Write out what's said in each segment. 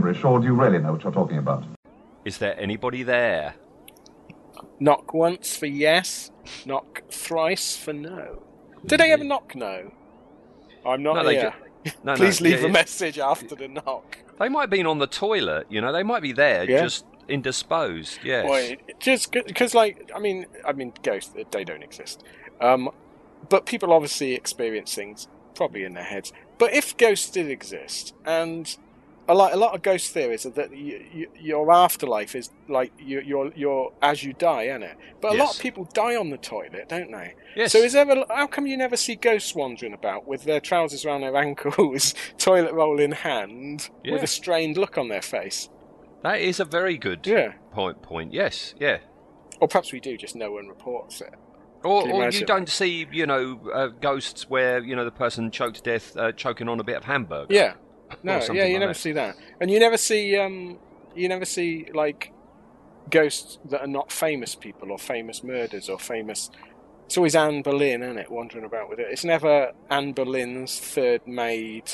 Gibberish, or do you really know what you're talking about? Is there anybody there? Knock once for yes, knock thrice for no. Did they ever knock no? I'm not No, here. ju- No, no, Please leave yeah, a message after the knock. They might have been on the toilet, you know. They might be there, Yeah. just indisposed. Yes. Why? Just because, like, I mean, I mean, ghosts they don't exist, um, but people obviously experience things probably in their heads. But if ghosts did exist, and a lot, a lot of ghost theories are that you, you, your afterlife is like you, you're, you're as you die, isn't it? But a lot of people die on the toilet, don't they? Yes. So is there? A, how come you never see ghosts wandering about with their trousers around their ankles, toilet roll in hand, with a strained look on their face? That is a very good Yeah. point. Point. Yes. Yeah. Or perhaps we do, just no one reports it. Or, you or you don't see, you know, uh, ghosts where you know the person choked to death, uh, choking on a bit of hamburger. Yeah. No, yeah, you like never that. see that. And you never see um you never see like ghosts that are not famous people or famous murders or famous it's always Anne Boleyn, isn't it, wandering about with it. It's never Anne Boleyn's third maid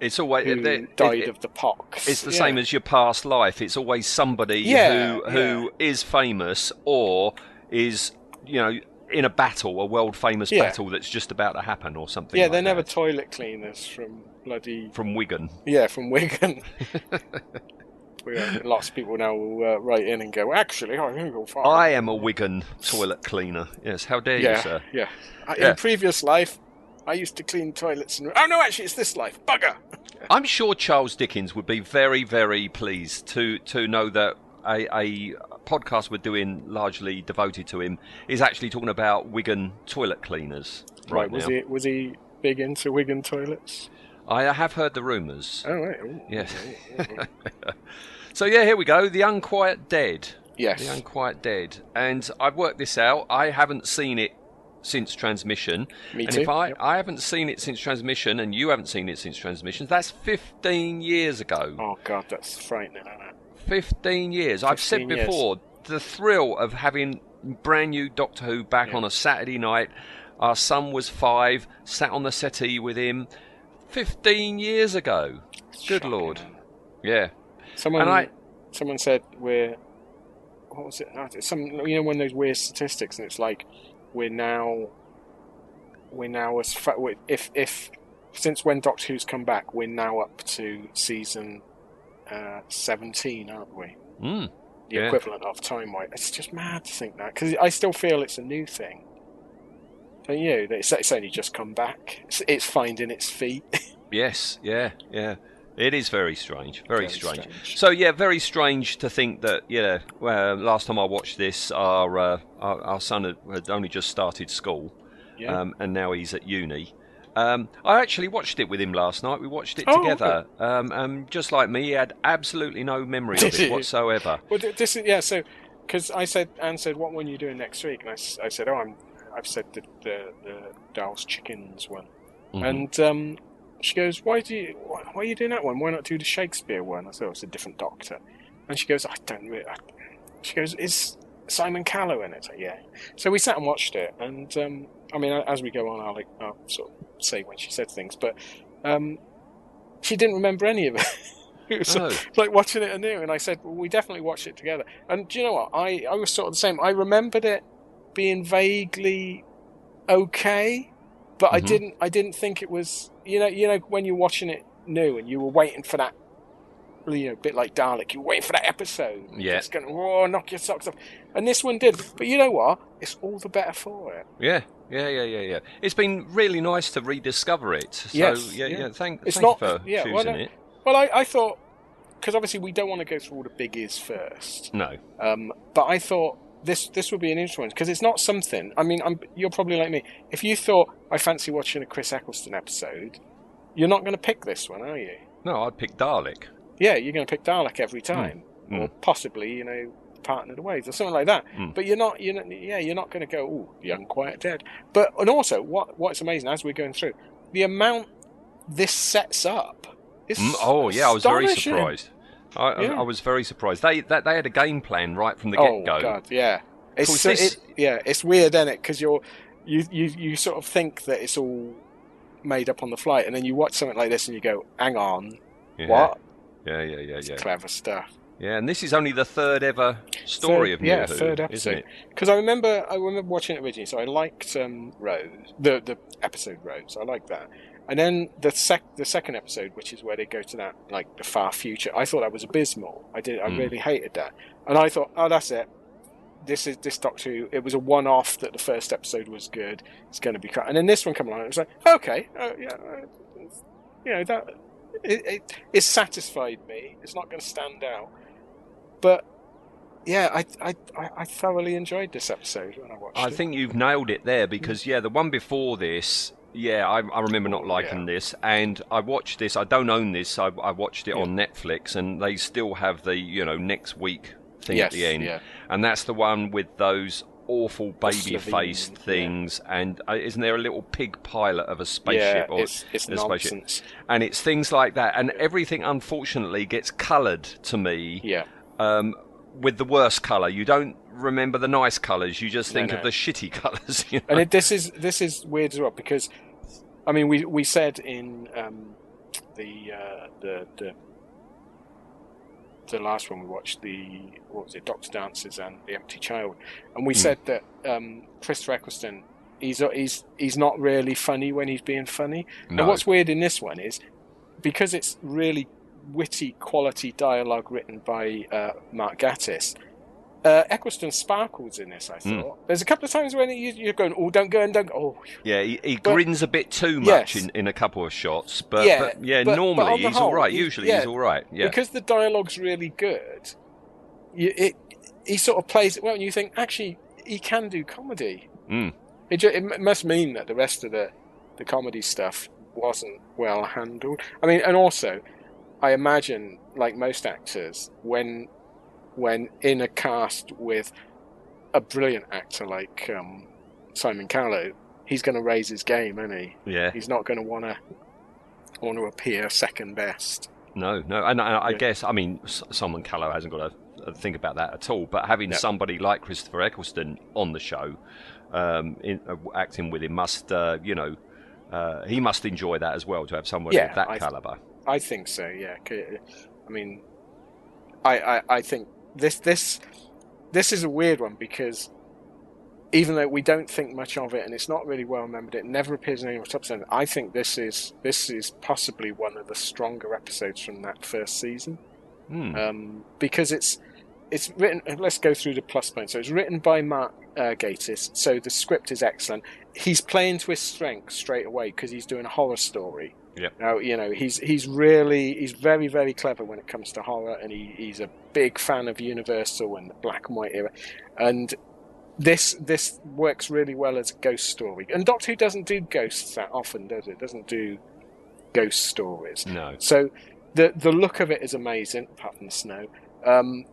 It's always who it- died it- of the pox. It's the Yeah. same as your past life. It's always somebody Yeah, who who is famous or is you know in a battle, a world famous Yeah. battle that's just about to happen or something. Yeah, like they're never that. toilet cleaners from bloody from Wigan. Yeah, from Wigan. We, uh, lots of people now will uh, write in and go, actually, I think you'll find. I am a Wigan toilet cleaner. Yes, how dare yeah, you, sir? Yeah. I, Yeah. In previous life, I used to clean toilets and. Oh no, actually, it's this life. Bugger. I'm sure Charles Dickens would be very, very pleased to to know that a, a podcast we're doing largely devoted to him is actually talking about Wigan toilet cleaners right, was now. he was he big into Wigan toilets? I have heard the rumours. Oh right. Ooh, Yes. ooh, ooh. So yeah, here we go. The Unquiet Dead. Yes. The Unquiet Dead. And I've worked this out. I haven't seen it since transmission. Me and too, if I, yep. I haven't seen it since transmission and you haven't seen it since transmission, that's 15 years ago. oh god, that's frightening. Isn't it? 15 years. I've said 15 years. before, the thrill of having brand new Doctor Who back Yeah. on a Saturday night. Our son was five, sat on the settee with him 15 years ago. Good Shocking, lord. Yeah. Someone, And I- someone said we're. What was it? Oh, Some you know one of those weird statistics, and it's like we're now. We're now as fa- if if since when Doctor Who's come back, we're now up to season uh, seventeen, aren't we? Mm. The Yeah. equivalent of time wise. It's just mad to think that because I still feel it's a new thing. Don't you? That It's, it's only just come back. It's, it's finding its feet. Yes, yeah, yeah. It is very strange, very, Very strange. strange. So yeah, very strange to think that yeah. Well, last time I watched this, our uh, our, our son had, had only just started school, yeah. um, and now he's at uni. Um, I actually watched it with him last night. We watched it Oh, together. Um, um, just like me, he had absolutely no memory of it whatsoever. Well, this is yeah. So, because I said Anne said, "What one are you doing next week?" And I said, "Oh, I'm. I've said the the, the Dal's Chickens one." Mhm. And um, she goes, "Why do you? Why, why are you doing that one? Why not do the Shakespeare one?" I said, "Oh, it's a different doctor." And she goes, "I don't really." I, she goes, "Is Simon Callow in it?" "Yeah." So we sat and watched it, and um, I mean, as we go on, I'll, I'll sort of say when she said things, but um, she didn't remember any of it. it was Oh. like watching it anew, and I said, well, "We definitely watched it together." And do you know what? I I was sort of the same. I remembered it being vaguely okay, but I Mhm. didn't. I didn't think it was. You know, you know, when you're watching it new and you were waiting for that. You know, a bit like Dalek, you're waiting for that episode. Yeah. It's going to oh, knock your socks off. And this one did. But you know what? It's all the better for it. Yeah, yeah, yeah, yeah, yeah. It's been really nice to rediscover it. So Yes, yeah, yeah. yeah. Thank, It's thank not- you for yeah, well, choosing no- it. Well, I, I thought because obviously we don't want to go through all the biggies first. No. Um, but I thought this this would be an interesting one because it's not something. I mean, I'm, you're probably like me. If you thought I fancy watching a Chris Eccleston episode, you're not going to pick this one, are you? No, I'd pick Dalek. Yeah, you're going to pick Dalek every time, Mm. or possibly, you know, Parting of the Ways or something like that. Mm. But you're not, you're not, yeah, you're not going to go, oh, Unquiet Dead. But and also, what what's amazing as we're going through, the amount this sets up. Is Mm, oh yeah, I was very surprised. I, I- Yeah. I was very surprised. They that they had a game plan right from the Oh get go. god, yeah. It's so, this- it, yeah, it's weird, isn't it? Because you're you, you you sort of think that it's all made up on the flight, and then you watch something like this and you go, "Hang on, Yeah. what? Yeah, yeah, yeah, It's yeah. clever stuff." Yeah, and this is only the third ever story Third- of New yeah, Who, third episode. Because I remember I remember watching it originally, so I liked um, Rose, the the episode Rose. I liked that, and then the sec the second episode, which is where they go to that like the far future. I thought that was abysmal. I did. I Hmm. really hated that, and I thought, oh, that's it. This is this Doctor Who. It was a one off that the first episode was good. It's going to be crap, and then this one came along. and It was like, okay, uh, yeah, uh, you know that it, it it satisfied me. It's not going to stand out, but yeah, I, I, I I thoroughly enjoyed this episode when I watched I it. think you've nailed it there because yeah, the one before this, yeah, I, I remember not liking yeah. this, and I watched this. I don't own this. I, I watched it Yeah. on Netflix, and they still have the you know next week thing yes, at the end, Yeah. and that's the one with those awful baby faced yeah. things and uh, isn't there a little pig pilot of a Yeah, spaceship or it's, it's a spaceship and it's things like that and everything unfortunately gets coloured to me Yeah, um, with the worst colour. You don't remember the nice colours. You just No, think no. of the shitty colours. You know? and it, this is this is weird as well because, I mean, we we said in um, the uh, the the the last one we watched the what was it Doctor Dances and the Empty Child, and we Hmm. said that um, Christopher Eccleston he's he's he's not really funny when he's being funny. No. And what's weird in this one is because it's really witty, quality dialogue written by uh, Mark Gatiss. Uh, Eccleston sparkles in this. I Hmm. thought there's a couple of times when you, you're going, "Oh, don't go and don't go." Oh, yeah, he, he But- grins a bit too much Yes. in, in a couple of shots, but Yeah, but, yeah, but- normally he's all whole, right. he- Usually yeah, he's all right. Yeah, because the dialogue's really good. You, it he sort of plays it well, and you think actually he can do comedy. Mm. It, it must mean that the rest of the the comedy stuff wasn't well handled. I mean, and also, I imagine like most actors, when when in a cast with a brilliant actor like um, Simon Callow, he's going to raise his game, isn't he? yeah. He's not going to want to want to appear second best. No, no, and I, I Yeah. guess I mean S- Simon Callow hasn't got to think about that at all. But having No. somebody like Christopher Eccleston on the show, um, in, uh, acting with him must, uh, you know, uh, he must enjoy that as well to have somebody Yeah, of that I- caliber. I think so. Yeah. I mean, I, I I think this this this is a weird one because even though we don't think much of it and it's not really well remembered, it never appears in any of the top ten. I think this is this is possibly one of the stronger episodes from that first season Hmm. um, because it's it's written. Let's go through the plus points. So it's written by Mark uh, Gatiss. So the script is excellent. He's playing to his strength straight away because he's doing a horror story. Yeah. Now you know he's he's really he's very very clever when it comes to horror, and he, he's a big fan of Universal and the black and white era, and this this works really well as a ghost story. And Doctor Who doesn't do ghosts that often, does it? Doesn't do ghost stories. no, So the the look of it is amazing, apart from the snow. Um,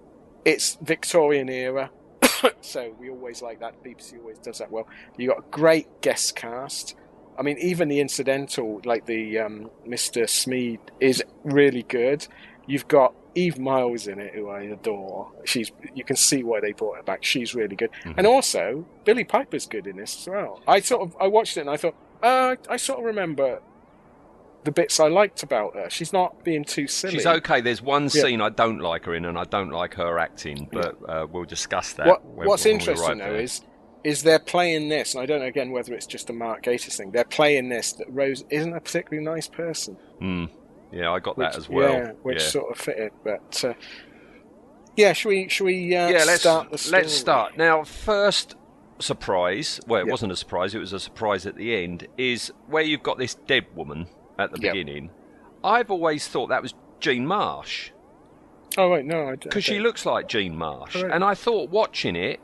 it's Victorian era, so we always like that. BBC always does that well. You got a great guest cast. I mean, even the incidental, like the um, Mr. Smeed, is really good. You've got Eve Miles in it, who I adore. She's you can see why they brought her back. She's really good, Mhm. and also Billie Piper's good in this as well. I sort of I watched it and I thought, uh, I sort of remember the bits I liked about her. She's not being too silly. she's okay. There's one Yeah. scene I don't like her in, and I don't like her acting, but uh, we'll discuss that. What, when- what's when interesting though there. is is they're playing this, and I don't know again whether it's just a Mark Gatiss thing. They're playing this that Rose isn't a particularly nice person, Hmm. yeah, I got which, that as well. yeah, which yeah. sort of fitted. But uh, yeah, should we should we uh, yeah, let's start the story? let's start now. First surprise. Well, it Yeah. wasn't a surprise. It was a surprise at the end. Is where you've got this dead woman at the Yep. beginning. I've always thought that was Jean Marsh. Oh wait, no, I don't. because she looks like Jean Marsh, Correct. and I thought watching it,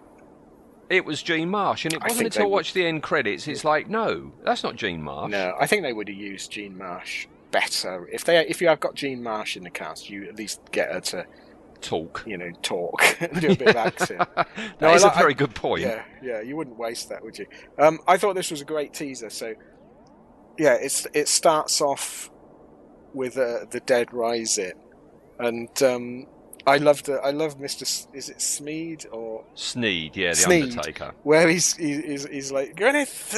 it was Jean Marsh, and it wasn't until I would- watched the end credits, it's like, no, that's not Jean Marsh. No, I think they would have used Jean Marsh better if they if you have got Jean Marsh in the cast. You at least get her to Talk. you know talk and do a bit of acting. No, I is a very good point. Yeah, yeah, you wouldn't waste that, would you? Um, I thought this was a great teaser. So, yeah, it's it starts off with uh, the dead rising, and um, I loved it. I love Mister. S- Is it Smeed or Sneed, yeah, the Sneed. Undertaker. where he's he's, he's like Gwyneth,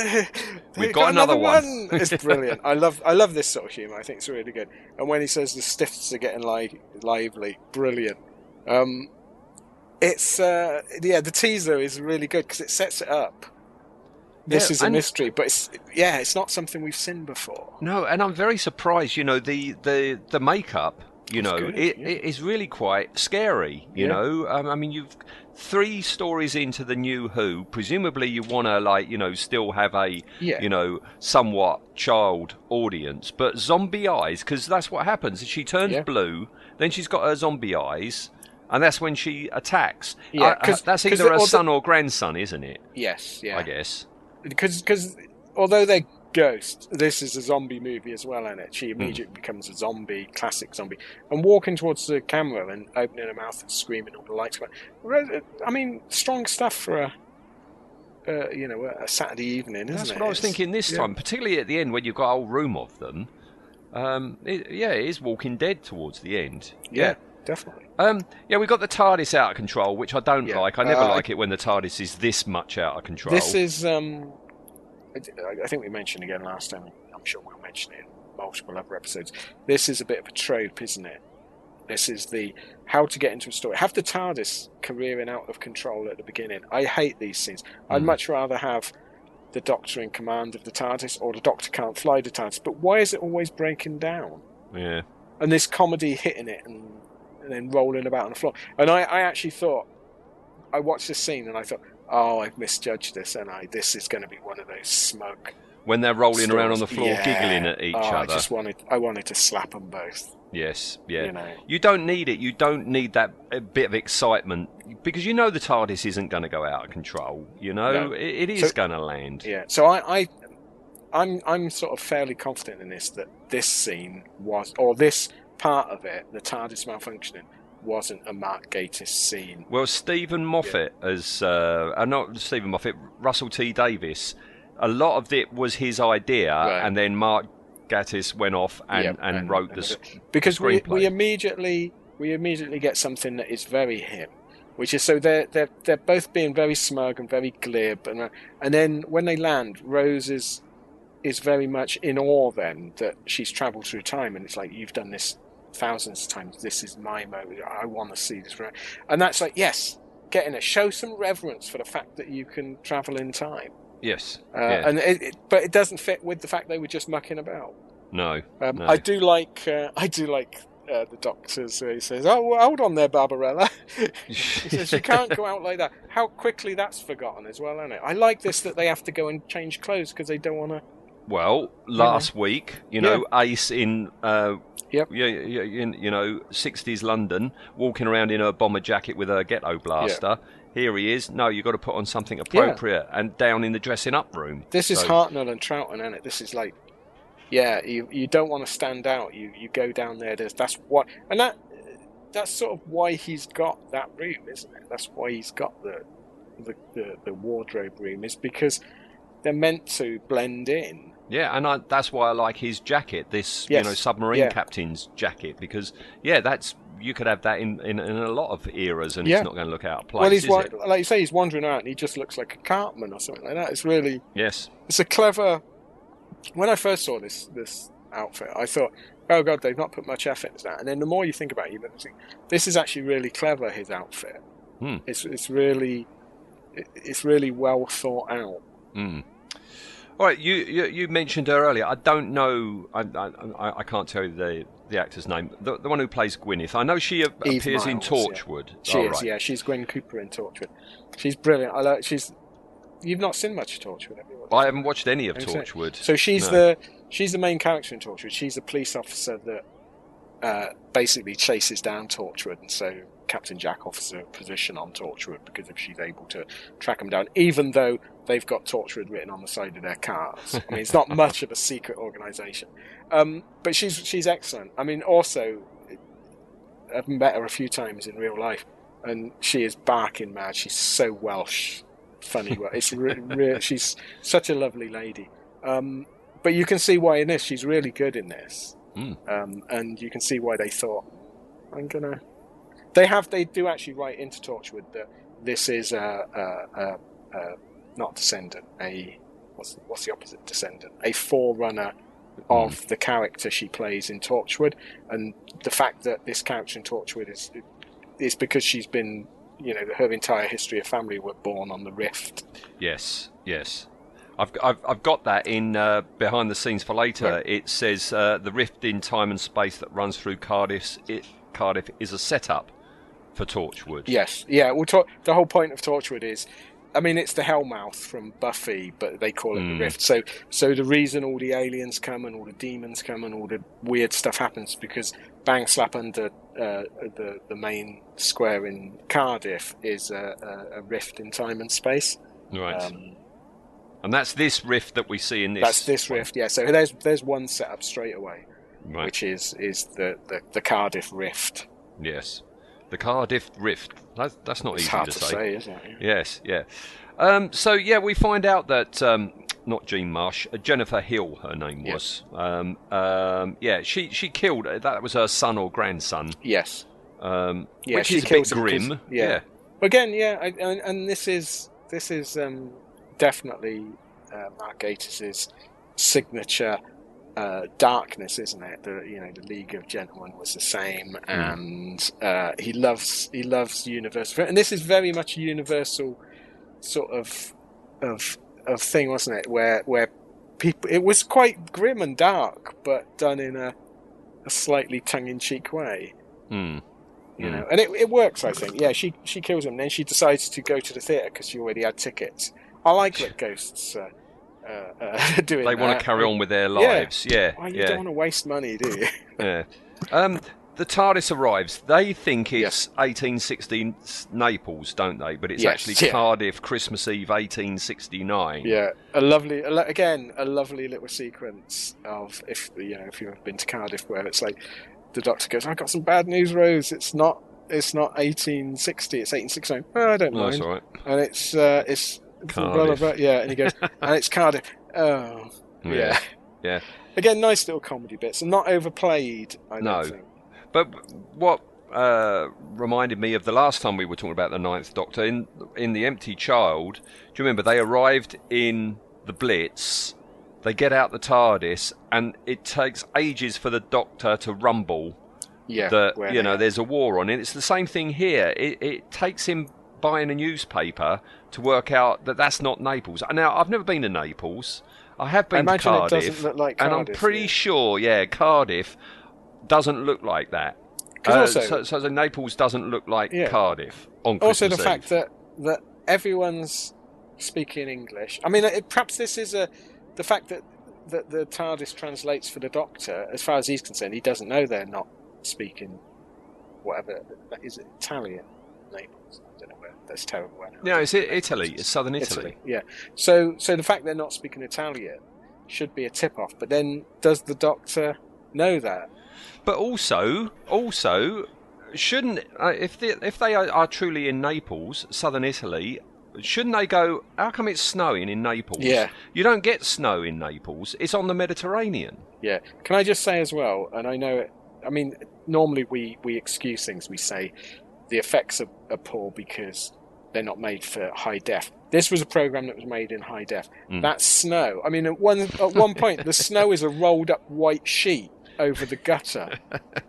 We've we've got another one." It's brilliant. I love I love this sort of humour. I think it's really good. And when he says the stiffs are getting li- lively, brilliant. Um, it's uh, yeah, the teaser is really good because it sets it up. This Yeah, is a and- mystery, but it's yeah, it's not something we've seen before. No, and I'm very surprised. You know, the the the makeup. You know, good, it, yeah. it is really quite scary. You Yeah. know, um, I mean, you've three stories into the new Who. Presumably, you want to like you know still have a Yeah. you know somewhat child audience, but zombie eyes because that's what happens. She turns blue, then she's got her zombie eyes. And that's when she attacks. Yeah, Uh, that's either the- her or the- son or grandson, isn't it? Yes, yeah, I guess. because because although they're ghosts, this is a zombie movie as well, and it she Hmm. immediately becomes a zombie, classic zombie, and walking towards the camera and opening her mouth and screaming all the lights. go. I mean, strong stuff for a. Uh, you know, a Saturday evening, isn't That's it? what I was It's- thinking this yeah. time, particularly at the end when you've got a whole room of them. Um, it, yeah, it is Walking Dead towards the end. Yeah, definitely. Um, yeah, we got the TARDIS out of control, which I don't Yeah. like. I never Uh, like it when the TARDIS is this much out of control. This is, um, I- I think we mentioned again last time. I'm sure we'll mention it in multiple other episodes. This is a bit of a trope, isn't it? This is the how to get into a story. Have the TARDIS careering out of control at the beginning. I hate these scenes. I'd Mm. much rather have the Doctor in command of the TARDIS, or the Doctor can't fly the TARDIS. But why is it always breaking down? yeah. and this comedy hitting it and, and then rolling about on the floor. And I, I actually thought, I watched this scene and I thought, oh, I've misjudged this, and I this is going to be one of those smug When they're rolling around on the floor, Yeah. giggling at each Oh, I just wanted, I wanted to slap them both. Yes, yeah. You know. You don't need it. You don't need that bit of excitement because you know the TARDIS isn't going to go out of control. You know, No. it, it is So- going to land. Yeah. So I, I, I'm, I'm sort of fairly confident in this that this scene was, or this part of it, the TARDIS malfunctioning, wasn't a Mark Gatiss scene. Well, Steven Moffat as uh, uh, not Steven Moffat, Russell T Davies. A lot of it was his idea, Right. and then Mark Gatiss went off and, Yep, and, wrote the. because we, screenplay. we immediately we immediately get something that is very him, which is so they're they're they're both being very smug and very glib, and and then when they land, Rose is is very much in awe then that she's travelled through time, and it's like you've done this thousands of times. This is my moment. I want to see this, right? and that's like yes. Getting it, show some reverence for the fact that you can travel in time, Yes. uh, yeah. and it, it, but it doesn't fit with the fact they were just mucking about. no. Um, no. I do like uh, I do like uh, the doctor's. Uh, he says, "Oh, well, hold on there, Barbarella." he says, "You can't go out like that." How quickly that's forgotten as well, isn't it? I like this that they have to go and change clothes because they don't want to. Well, last week, you know, Ace in. Uh, Yep. Yeah, yeah, in, you know, 60s London, walking around in a bomber jacket with a ghetto blaster. Here he is. No, you've got to put on something appropriate and down in the dressing up room. This is Hartnell and Troughton, isn't it? This is like, yeah, you you don't want to stand out. You you go down there. There's that's what, and that that's sort of why he's got that room, isn't it? That's why he's got the the the, the wardrobe room is because they're meant to blend in. Yeah, and I, that's why I like his jacket, this Yes, you know submarine yeah. captain's jacket, because yeah, that's you could have that in, in, in a lot of eras, and Yeah. it's not going to look out of place. well, he's it? like you say, he's wandering around and he just looks like a cartman or something like that. It's really, Yes, it's a clever. When I first saw this this outfit, I thought, oh god, they've not put much effort into that. And then the more you think about it, you think this is actually really clever. His outfit, Hmm. it's it's really, it's really well thought out. Mm. All right, you, you you mentioned her earlier. I don't know. I I, I- can't tell you the the actor's name. The, the one who plays Gwyneth. I know she a- appears in Miles, yeah. Torchwood. She All is, right. yeah. She's Gwen Cooper in Torchwood. She's brilliant. I like. She's. You've not seen much of Torchwood, have you? I haven't watched any of? Torchwood. So she's No. the she's the main character in Torchwood. She's a police officer that uh, basically chases down Torchwood, and so Captain Jack offers a position on Torchwood because if she's able to track him down, even though they've got Torchwood written on the side of their cars. I mean, it's not much of a secret organisation, um, but she's she's excellent. I mean, also, I've met her a few times in real life, and she is barking mad. She's so Welsh, funny. it's re- re- she's such a lovely lady. Um, but you can see why in this she's really good in this, Mm. um, and you can see why they thought I'm gonna. They have they do actually write into Torchwood that this is a, a, a, a not descendant a what's what's the opposite descendant a forerunner of the character she plays in Torchwood, and the fact that this character in Torchwood is is because she's been you know her entire history of family were born on the Rift. Yes, yes. I've, I've, I've got that in uh, behind the scenes for later. Right. It says uh, the rift in time and space that runs through Cardiff. It, Cardiff is a setup for Torchwood. Yes, yeah. Well, Tor- the whole point of Torchwood is, I mean, it's the Hellmouth from Buffy, but they call it Mm. the Rift. So, so the reason all the aliens come and all the demons come and all the weird stuff happens is because bang slap under uh, the the main square in Cardiff is a, a, a rift in time and space. Right. Um, and that's this rift that we see in this. that's this one. rift, yeah. So there's there's one set up straight away, Right. which is is the, the, the Cardiff Rift. Yes. The Cardiff rift. That's, that's not It's easy to to say. say, isn't it? Yes, yeah. Um, so yeah, we find out that um, not Jean Marsh, uh, Jennifer Hill, her name Yeah. was. Um, um, yeah, she she killed. uh, That was her son or grandson, Yes. um, Yeah, which she is a bit kills him 'cause- grim. yeah. Again, yeah, I, and, and this is this is um, definitely uh, Mark Gatiss's signature uh, darkness, isn't it? The you know the League of Gentlemen was the same, and uh, he loves he loves universal, and this is very much a universal sort of of of thing, wasn't it? Where where people it was quite grim and dark, but done in a a slightly tongue in cheek way Hmm. you Mm. know, and it, it works. I think. Yeah, she she kills him, then she decides to go to the theatre because she already had tickets. I like that ghosts uh, uh, uh, doing. They want to carry on with their lives. Yeah, Why you yeah, don't want to waste money, do you? yeah. Um, the TARDIS arrives. They think it's Yes. 1816 Naples, don't they? But it's Yes, actually yeah. Cardiff, Christmas Eve, 1869. yeah, a lovely, again, a lovely little sequence of if you know if you've been to Cardiff, where it's like the doctor goes, "I've got some bad news, Rose. It's not." It's not 1860. It's 1869. Oh, I don't No, that's mind. all right. And it's uh, it's Cardiff. Yeah, and he goes, and it's Cardiff. Oh, yeah. Yeah. Again, nice little comedy bits, and not overplayed. I No. think. But what uh, reminded me of the last time we were talking about the Ninth Doctor in in the Empty Child. Do you remember they arrived in the Blitz? They get out the TARDIS, and it takes ages for the Doctor to rumble Yeah, that you know are. there's a war on. And it's the same thing here. It, it takes him buying a newspaper to work out that that's not Naples. Now I've never been to Naples. I have been to imagine it Cardiff, doesn't look like and I'm pretty yeah. sure, yeah, Cardiff doesn't look like that. Uh, also- so, so the Naples doesn't look like Yeah. Cardiff on also Christmas the fact that that everyone's speaking English. I mean, it, perhaps this is a the fact that that the TARDIS translates for the Doctor. As far as he's concerned, he doesn't know they're not speaking whatever is it Italian Naples. I don't know. That's terrible. No, it's Italy. It's southern Italy. Yeah. So so the fact they're not speaking Italian should be a tip off. But then, does the Doctor know that? But also, also, shouldn't uh, if they if they are, are truly in Naples, southern Italy, shouldn't they go? How come it's snowing in Naples? Yeah. you don't get snow in Naples. It's on the Mediterranean. Yeah. Can I just say as well, and I know it, I mean, normally we, we excuse things. We say the effects are, are poor because they're not made for high def. This was a program that was made in high def. Mm. That snow, I mean, at one, at one point, the snow is a rolled up white sheet over the gutter.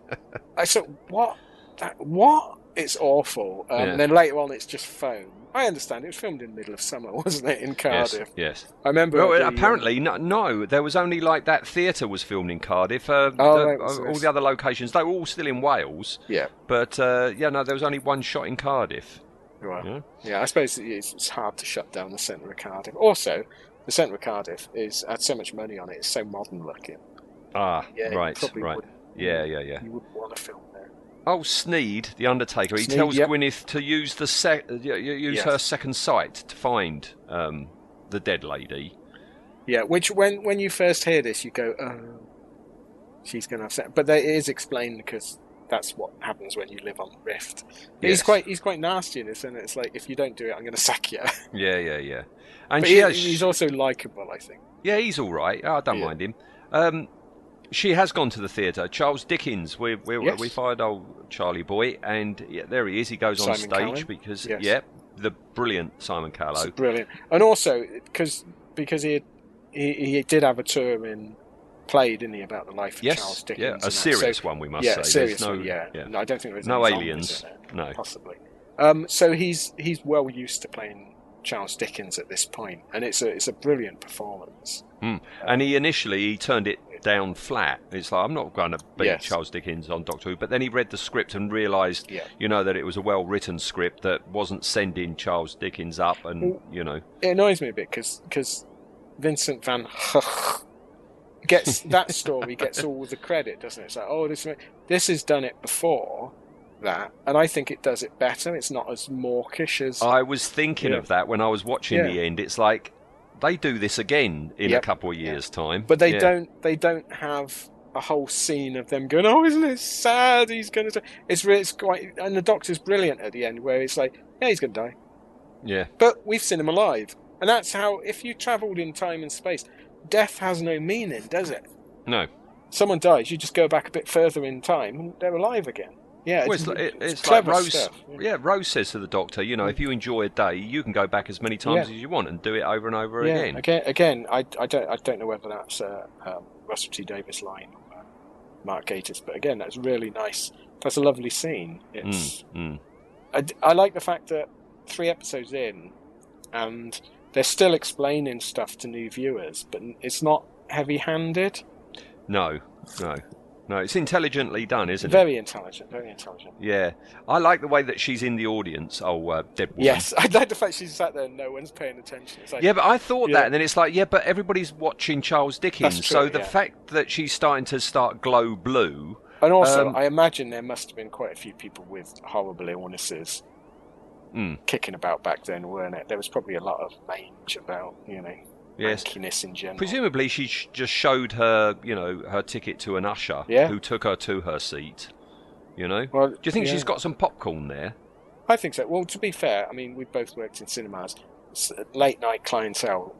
I said, what? That, what? It's awful. Um, Yeah. And then later on, it's just foam. I understand. It was filmed in the middle of summer, wasn't it, in Cardiff? Yes. yes. I remember. Well, the, um, apparently, no, no. There was only like that theatre was filmed in Cardiff. Uh, Oh, the- right, so all the other locations, they were all still in Wales. yeah. But uh, yeah, no, there was only one shot in Cardiff. Right. Yeah. Yeah, I suppose it's, it's hard to shut down the centre of Cardiff. Also, the centre of Cardiff is had so much money on it; it's so modern looking. Ah, Yeah, right, right. Yeah, yeah, yeah. You wouldn't want to film. Oh, Sneed, the Undertaker. He Sneed, tells yep. Gwyneth to use the sec- uh, use Yes. her second sight to find um, the dead lady. Yeah, which when when you first hear this, you go, "Oh, she's going to upset." But it is explained because that's what happens when you live on the Rift. But He's quite he's quite nasty in this, and it's like if you don't do it, I'm going to sack you. Yeah, yeah, yeah. And he- has, he's also likable, I think. yeah, he's all right. I don't Yeah. mind him. Um, she has gone to the theatre. Charles Dickens, we we Yes. we fired old Charlie Boy, and yeah, there he is. He goes on stage Callow. because Yes. yeah, the brilliant Simon It's brilliant, and also because because he, had, he he did have a tour in play, didn't he, about the life of Yes, Charles Dickens? yeah, a serious So- one we must yeah, say. serious no, one, yeah. yeah. No, I don't think there's No aliens. No. possibly. Um, so he's he's well used to playing Charles Dickens at this point, and it's a it's a brilliant performance. Mm. And he initially he turned it down flat. It's like I'm not going to beat Yes. Charles Dickens on Doctor Who. But then he read the script and realised, Yeah. you know, that it was a well-written script that wasn't sending Charles Dickens up, and Well- you know, It annoys me a bit because because Vincent Van Gogh gets that story gets all the credit, doesn't it? It's like, oh, this this has done it before that, and I think it does it better. It's not as mawkish as I was thinking Yeah. of that when I was watching Yeah. the end. It's like they do this again in Yep. a couple of years' time, but they Yeah. don't they don't have a whole scene of them going oh isn't it sad he's going to it's re- it's quite and the doctor's brilliant at the end where it's like yeah he's going to die. Yeah, but we've seen him alive. And that's how if you travelled in time and space death has no meaning does it? No. someone dies you just go back a bit further in time and they're alive again yeah Well, it's, it's, like, it's like Rose. stuff Yeah, Rose says to the Doctor, you know, if you enjoy a day, you can go back as many times Yeah. as you want and do it over and over yeah, again. again again I, I don't I don't know whether that's uh, um, Russell T Davies line or uh, Mark Gatiss but again that's really nice that's a lovely scene it's Mm, mm. I, I like the fact that three episodes in, and they're still explaining stuff to new viewers, but it's not heavy-handed. No, no, no. It's intelligently done, isn't it? Very intelligent, very intelligent. Yeah, I like the way that she's in the audience. Oh, uh, dead woman. Yes, I like the fact she's sat there and no one's paying attention. It's like, Yeah, but I thought Yeah. that, and then it's like, yeah, but everybody's watching Charles Dickens, That's so the yeah. fact that she's starting to start glow blue. and also, um, I imagine there must have been quite a few people with horrible illnesses Mm. kicking about back then, weren't it? There was probably a lot of mange about, you know, Yes, mankiness in general. presumably she sh- just showed her, you know, her ticket to an usher Yeah. who took her to her seat. You know, well, do you think yeah. she's got some popcorn there? I think so. Well, to be fair, I mean, we've both worked in cinemas. Late night clientele,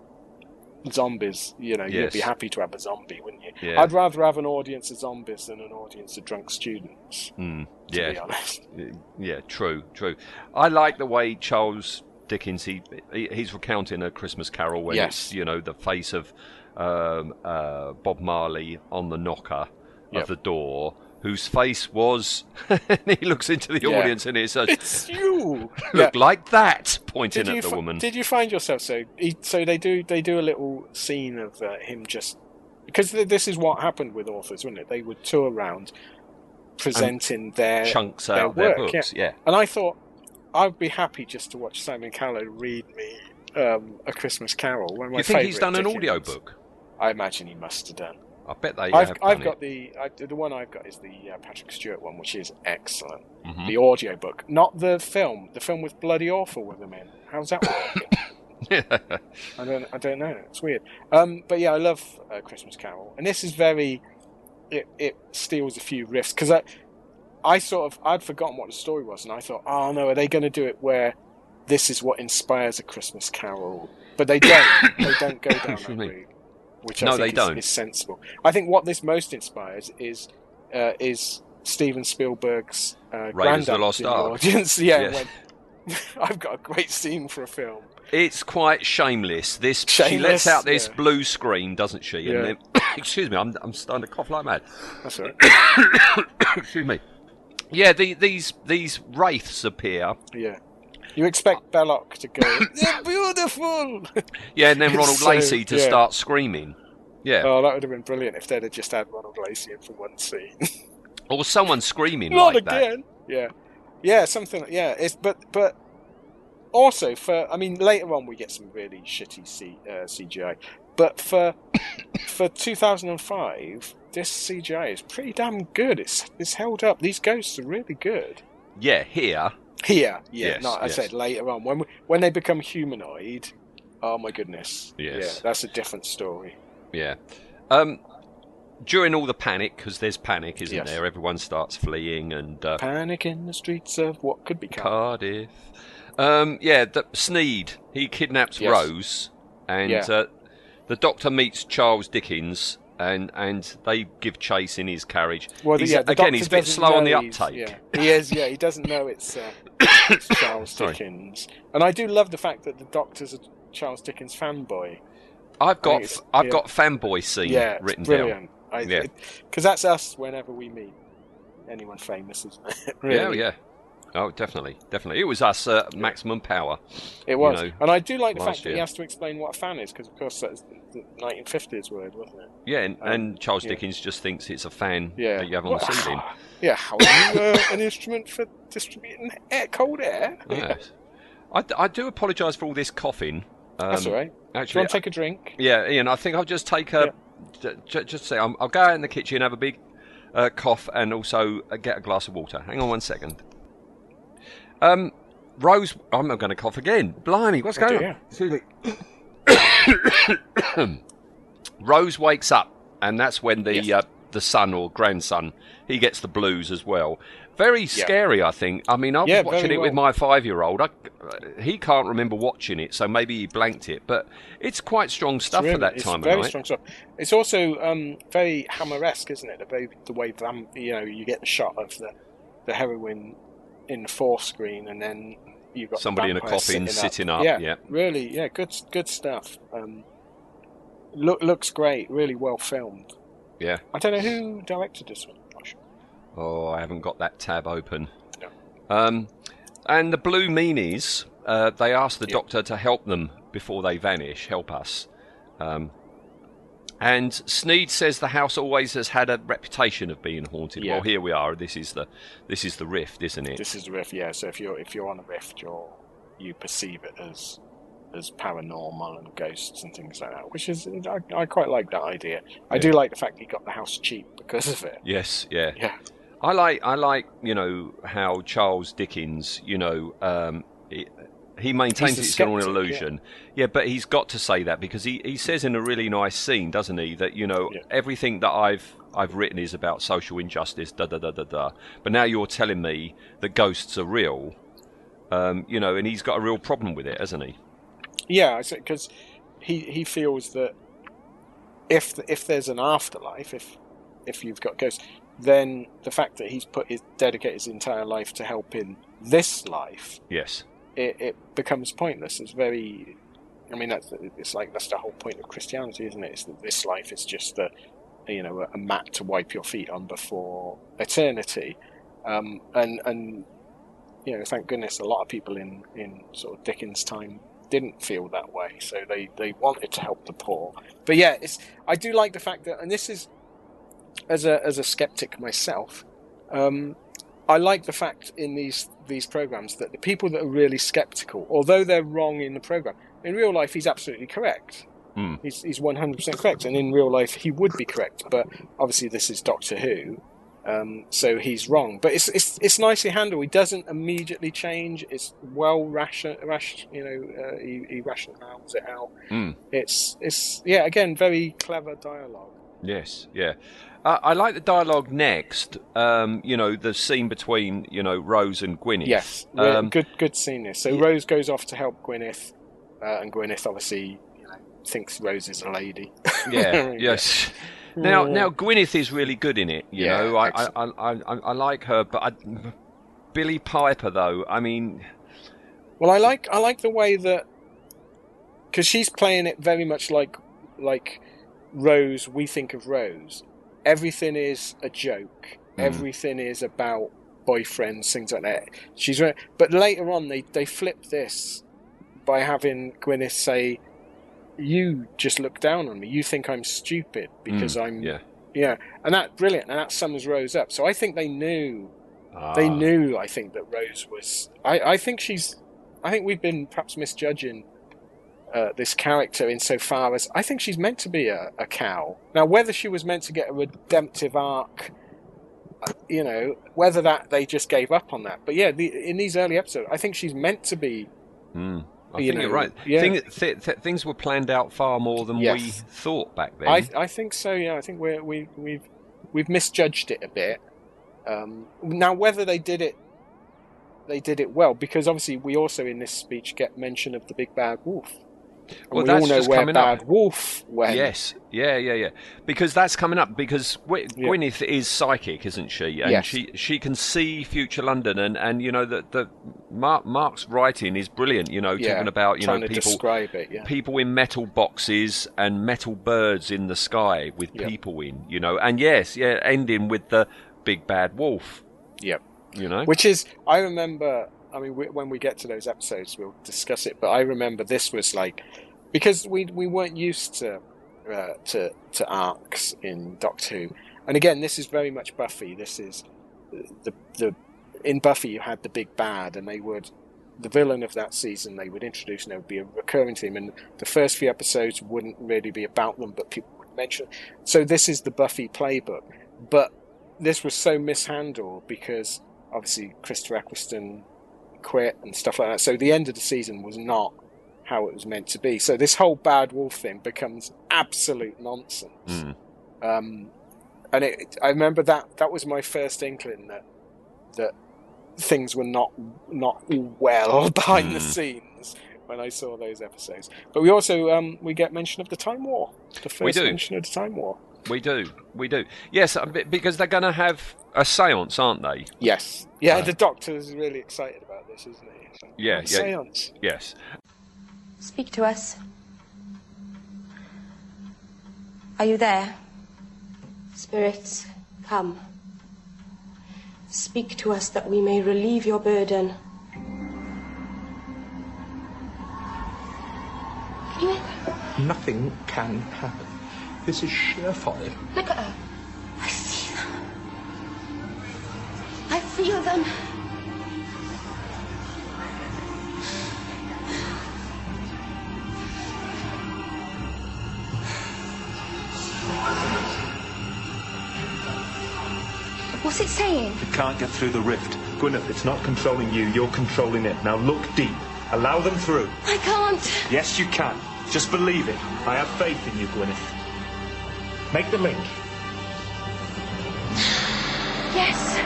zombies. You know, you'd be happy to have a zombie, wouldn't you? Yeah. I'd rather have an audience of zombies than an audience of drunk students. Mm, To yeah, be honest. Yeah, true, true. I like the way Charles Dickens he, he he's recounting a Christmas Carol when Yes. it's you know the face of um, uh, Bob Marley on the knocker Yep. of the door, whose face was. and he looks into the Yeah. audience and he says, It's you. "Look like that," pointing at the fi- woman. did you find yourself so? He, so they do they do a little scene of uh, him just because th- this is what happened with authors, wasn't it? They would tour around presenting their Chunks their out their work, books, yeah. And I thought I'd be happy just to watch Simon Callow read me um, a Christmas Carol. One of my you think he's done an audio book? I imagine he must have done. I bet they I've have I've got the I, the one I've got is the uh, Patrick Stewart one, which is excellent. Mhm. The audio book, not the film. The film was bloody awful with him in. How's that working? I don't I don't know. It's weird. Um, but yeah, I love uh, Christmas Carol, and this is very. It it steals a few riffs because I sort of I'd forgotten what the story was, and I thought, oh no, are they going to do it where this is what inspires a Christmas Carol? But they don't. they don't go down that route, which No, I think they is, don't. is sensible. I think what this most inspires is uh, is Steven Spielberg's uh, Raiders of the Lost Ark. audience. Yeah, Yes. when, I've got a great scene for a film. It's quite shameless. This she lets out this yeah. blue screen, doesn't she? Yeah. Then, excuse me, I'm, I'm starting to cough like mad. That's all right. excuse me. Yeah, the, these these wraiths appear. Yeah. You expect Belloc to go, they're beautiful! Yeah, and then Ronald So, Lacey to yeah. start screaming. Yeah, oh, that would have been brilliant if they'd have just had Ronald Lacey in for one scene. or someone screaming Not like that. Yeah. Yeah, something, yeah. It's, but, but also for, I mean, later on we get some really shitty C, uh, CGI. But for, for 2005, this CGI is pretty damn good. It's it's held up. These ghosts are really good. Yeah, here. Here, yeah, Yes, no, I yes. said later on when we, when they become humanoid. Oh my goodness! Yes. yeah, that's a different story. Yeah. Um, during all the panic, because there's panic, isn't Yes. there? Everyone starts fleeing and uh, Panic in the streets of what could be Cardiff. Um, yeah, the, Sneed he kidnaps. Rose, and Yeah. uh, the Doctor meets Charles Dickens, and and they give chase in his carriage. Well, He's- yeah, again, he's a bit slow on the uptake. Yeah, he is. Yeah, he doesn't know it's, uh, it's Charles Dickens, and I do love the fact that the Doctor's a Charles Dickens fanboy. I've got I've yeah. got fanboy scene yeah, written down. brilliant. I, Yeah. because that's us whenever we meet anyone famous, isn't it? really. Yeah, yeah. Oh, definitely, definitely. It was us, uh, Maximum Power. It was, know, and I do like the fact that he has to explain what a fan is, because of course that's the 1950s word, wasn't it? Yeah, and, Um, and Charles yeah. Dickens just thinks it's a fan Yeah. that you have on the ceiling. Yeah, how are you uh, an instrument for distributing air, cold air? Yes. I, I do apologise for all this coughing. Um, That's all right. Do you Actually, want to take a drink? yeah, Ian, I think I'll just take a. j- j- just say, I'll, I'll go out in the kitchen, and have a big uh, cough, and also uh, get a glass of water. Hang on one second. Um, Rose, I'm not going to cough again. Blimey, what's Oh, going dear. on? Rose wakes up, and that's when the Yes. uh, the son or grandson he gets the blues as well. Very scary, I think. I mean, I was Yeah, watching very it with my five-year-old. He can't remember watching it, so maybe he blanked it. But it's quite strong stuff It's for that time very of night. strong stuff. It's also um, very Hammer-esque, isn't it? The way, the way vam- you know you get the shot of the the heroine in the four screen, and then you've got Somebody in a coffin sitting up, Yeah, yeah. really, yeah, good, good stuff. Um, look, looks great. Really well filmed. Yeah. I don't know who directed this one. Not sure. Oh, I haven't got that tab open. No. Um, and the blue meanies, uh, they ask the Yeah. doctor to help them before they vanish. Help us. Um, and Sneed says the house always has had a reputation of being haunted. Yeah. Well, here we are. This is the this is the rift, isn't it? This is the rift, yeah. So if you're if you're on a rift, you're you perceive it as as paranormal and ghosts and things like that, which is I, I quite like that idea. I do like the fact he got the house cheap because of it. Yes, yeah. Yeah, I like I like you know how Charles Dickens you know um, he, maintains it's an illusion. Yeah. but he's got to say that because he, he says in a really nice scene, doesn't he, that you know Yeah. everything that I've I've written is about social injustice, da da da da da. But now you're telling me that ghosts are real. Um, you know, and he's got a real problem with it, hasn't he? yeah, because he he feels that if if there's an afterlife, if if you've got ghosts, then the fact that he's put his dedicated his entire life to help in this life Yes. It, it becomes pointless. It's very, I mean, that's it's like that's the whole point of Christianity, isn't it? It's that this life is just a, you know, a mat to wipe your feet on before eternity, um, and and you know, thank goodness, a lot of people in in sort of Dickens' time didn't feel that way, so they they wanted to help the poor. But yeah, it's I do like the fact that, and this is as a as a skeptic myself. Um, I like the fact in these these programs that the people that are really skeptical, although they're wrong in the program, in real life he's absolutely correct. Hmm. He's he's one hundred percent correct, and in real life he would be correct. But obviously this is Doctor Who, um, so he's wrong. But it's it's it's nicely handled. He doesn't immediately change. It's well ration, ration you know, uh, he, he rationales it out. Hmm. It's it's yeah, again very clever dialogue. Yes, yeah. Uh, I like the dialogue next. Um, you know, the scene between you know Rose and Gwyneth. Yes, Um, good good scene this. So yeah. Rose goes off to help Gwyneth, uh, and Gwyneth obviously you know thinks Rose is a lady. yeah, yes. Now, now Gwyneth is really good in it. You Yeah, know, I, I. I, I, I like her, but I, Billie Piper though. I mean, Well, I like I like the way that because she's playing it very much like like Rose. We think of Rose. Everything is a joke. Mm. Everything is about boyfriends, things like that. She's but later on they they flip this by having Gwyneth say, "You just look down on me. You think I'm stupid because I'm yeah, yeah." And that brilliant, and that sums Rose up. So I think they knew they Ah, knew i think that rose was i, I think she's i think we've been perhaps misjudging uh, this character insofar as I think she's meant to be a, a cow. Now, whether she was meant to get a redemptive arc, uh, you know, whether that they just gave up on that. But yeah, the, in these early episodes, I think she's meant to be. Mm. I You think know, you're right. yeah. Thing, th- th- things were planned out far more than we thought back then. I I think so. Yeah, I think we're, we we've we've misjudged it a bit. Um, now, whether they did it, they did it well because obviously we also in this speech get mention of the big bad wolf. And Well, we all that's know just where coming up. Bad Wolf went. Yes, yeah, yeah, yeah. Because that's coming up. Because Gwy- Yeah. Gwyneth is psychic, isn't she? And Yes. she she can see future London, and, and you know that the Mark Mark's writing is brilliant. You know, Yeah, talking about you trying know people it. Yeah, people in metal boxes and metal birds in the sky with people in. You know, and yes, yeah, ending with the big bad wolf. Yep. You know, Which is, I remember. I mean, we, when we get to those episodes, we'll discuss it. But I remember this was like because we we weren't used to uh, to to arcs in Doctor Who, and again, this is very much Buffy. This is the the in Buffy you had the big bad, and they would the villain of that season they would introduce, and there would be a recurring theme. And the first few episodes wouldn't really be about them, but people would mention. So this is the Buffy playbook, but this was so mishandled because obviously Christopher Eccleston quit and stuff like that. So the end of the season was not how it was meant to be. So this whole bad wolf thing becomes absolute nonsense. Mm. Um, and it, I remember that that was my first inkling that that things were not not well behind the Mm. scenes when I saw those episodes. But we also um, we get mention of the Time War. The first mention of the Time War. we do, we do. Yes, uh, because they're going to have a séance, aren't they? Yes. Yeah, Right. the Doctor's really excited about this, isn't he? It's like, Yeah, "Oh, yeah. Seance. Yes. Speak to us. Are you there? Spirits, come. Speak to us that we may relieve your burden. Nothing can happen. This is sheer folly. Look at her. I see them. I feel them. It can't get through the rift. Gwyneth, it's not controlling you, you're controlling it. Now look deep. Allow them through. I can't. Yes, you can. Just believe it. I have faith in you, Gwyneth. Make the link. Yes.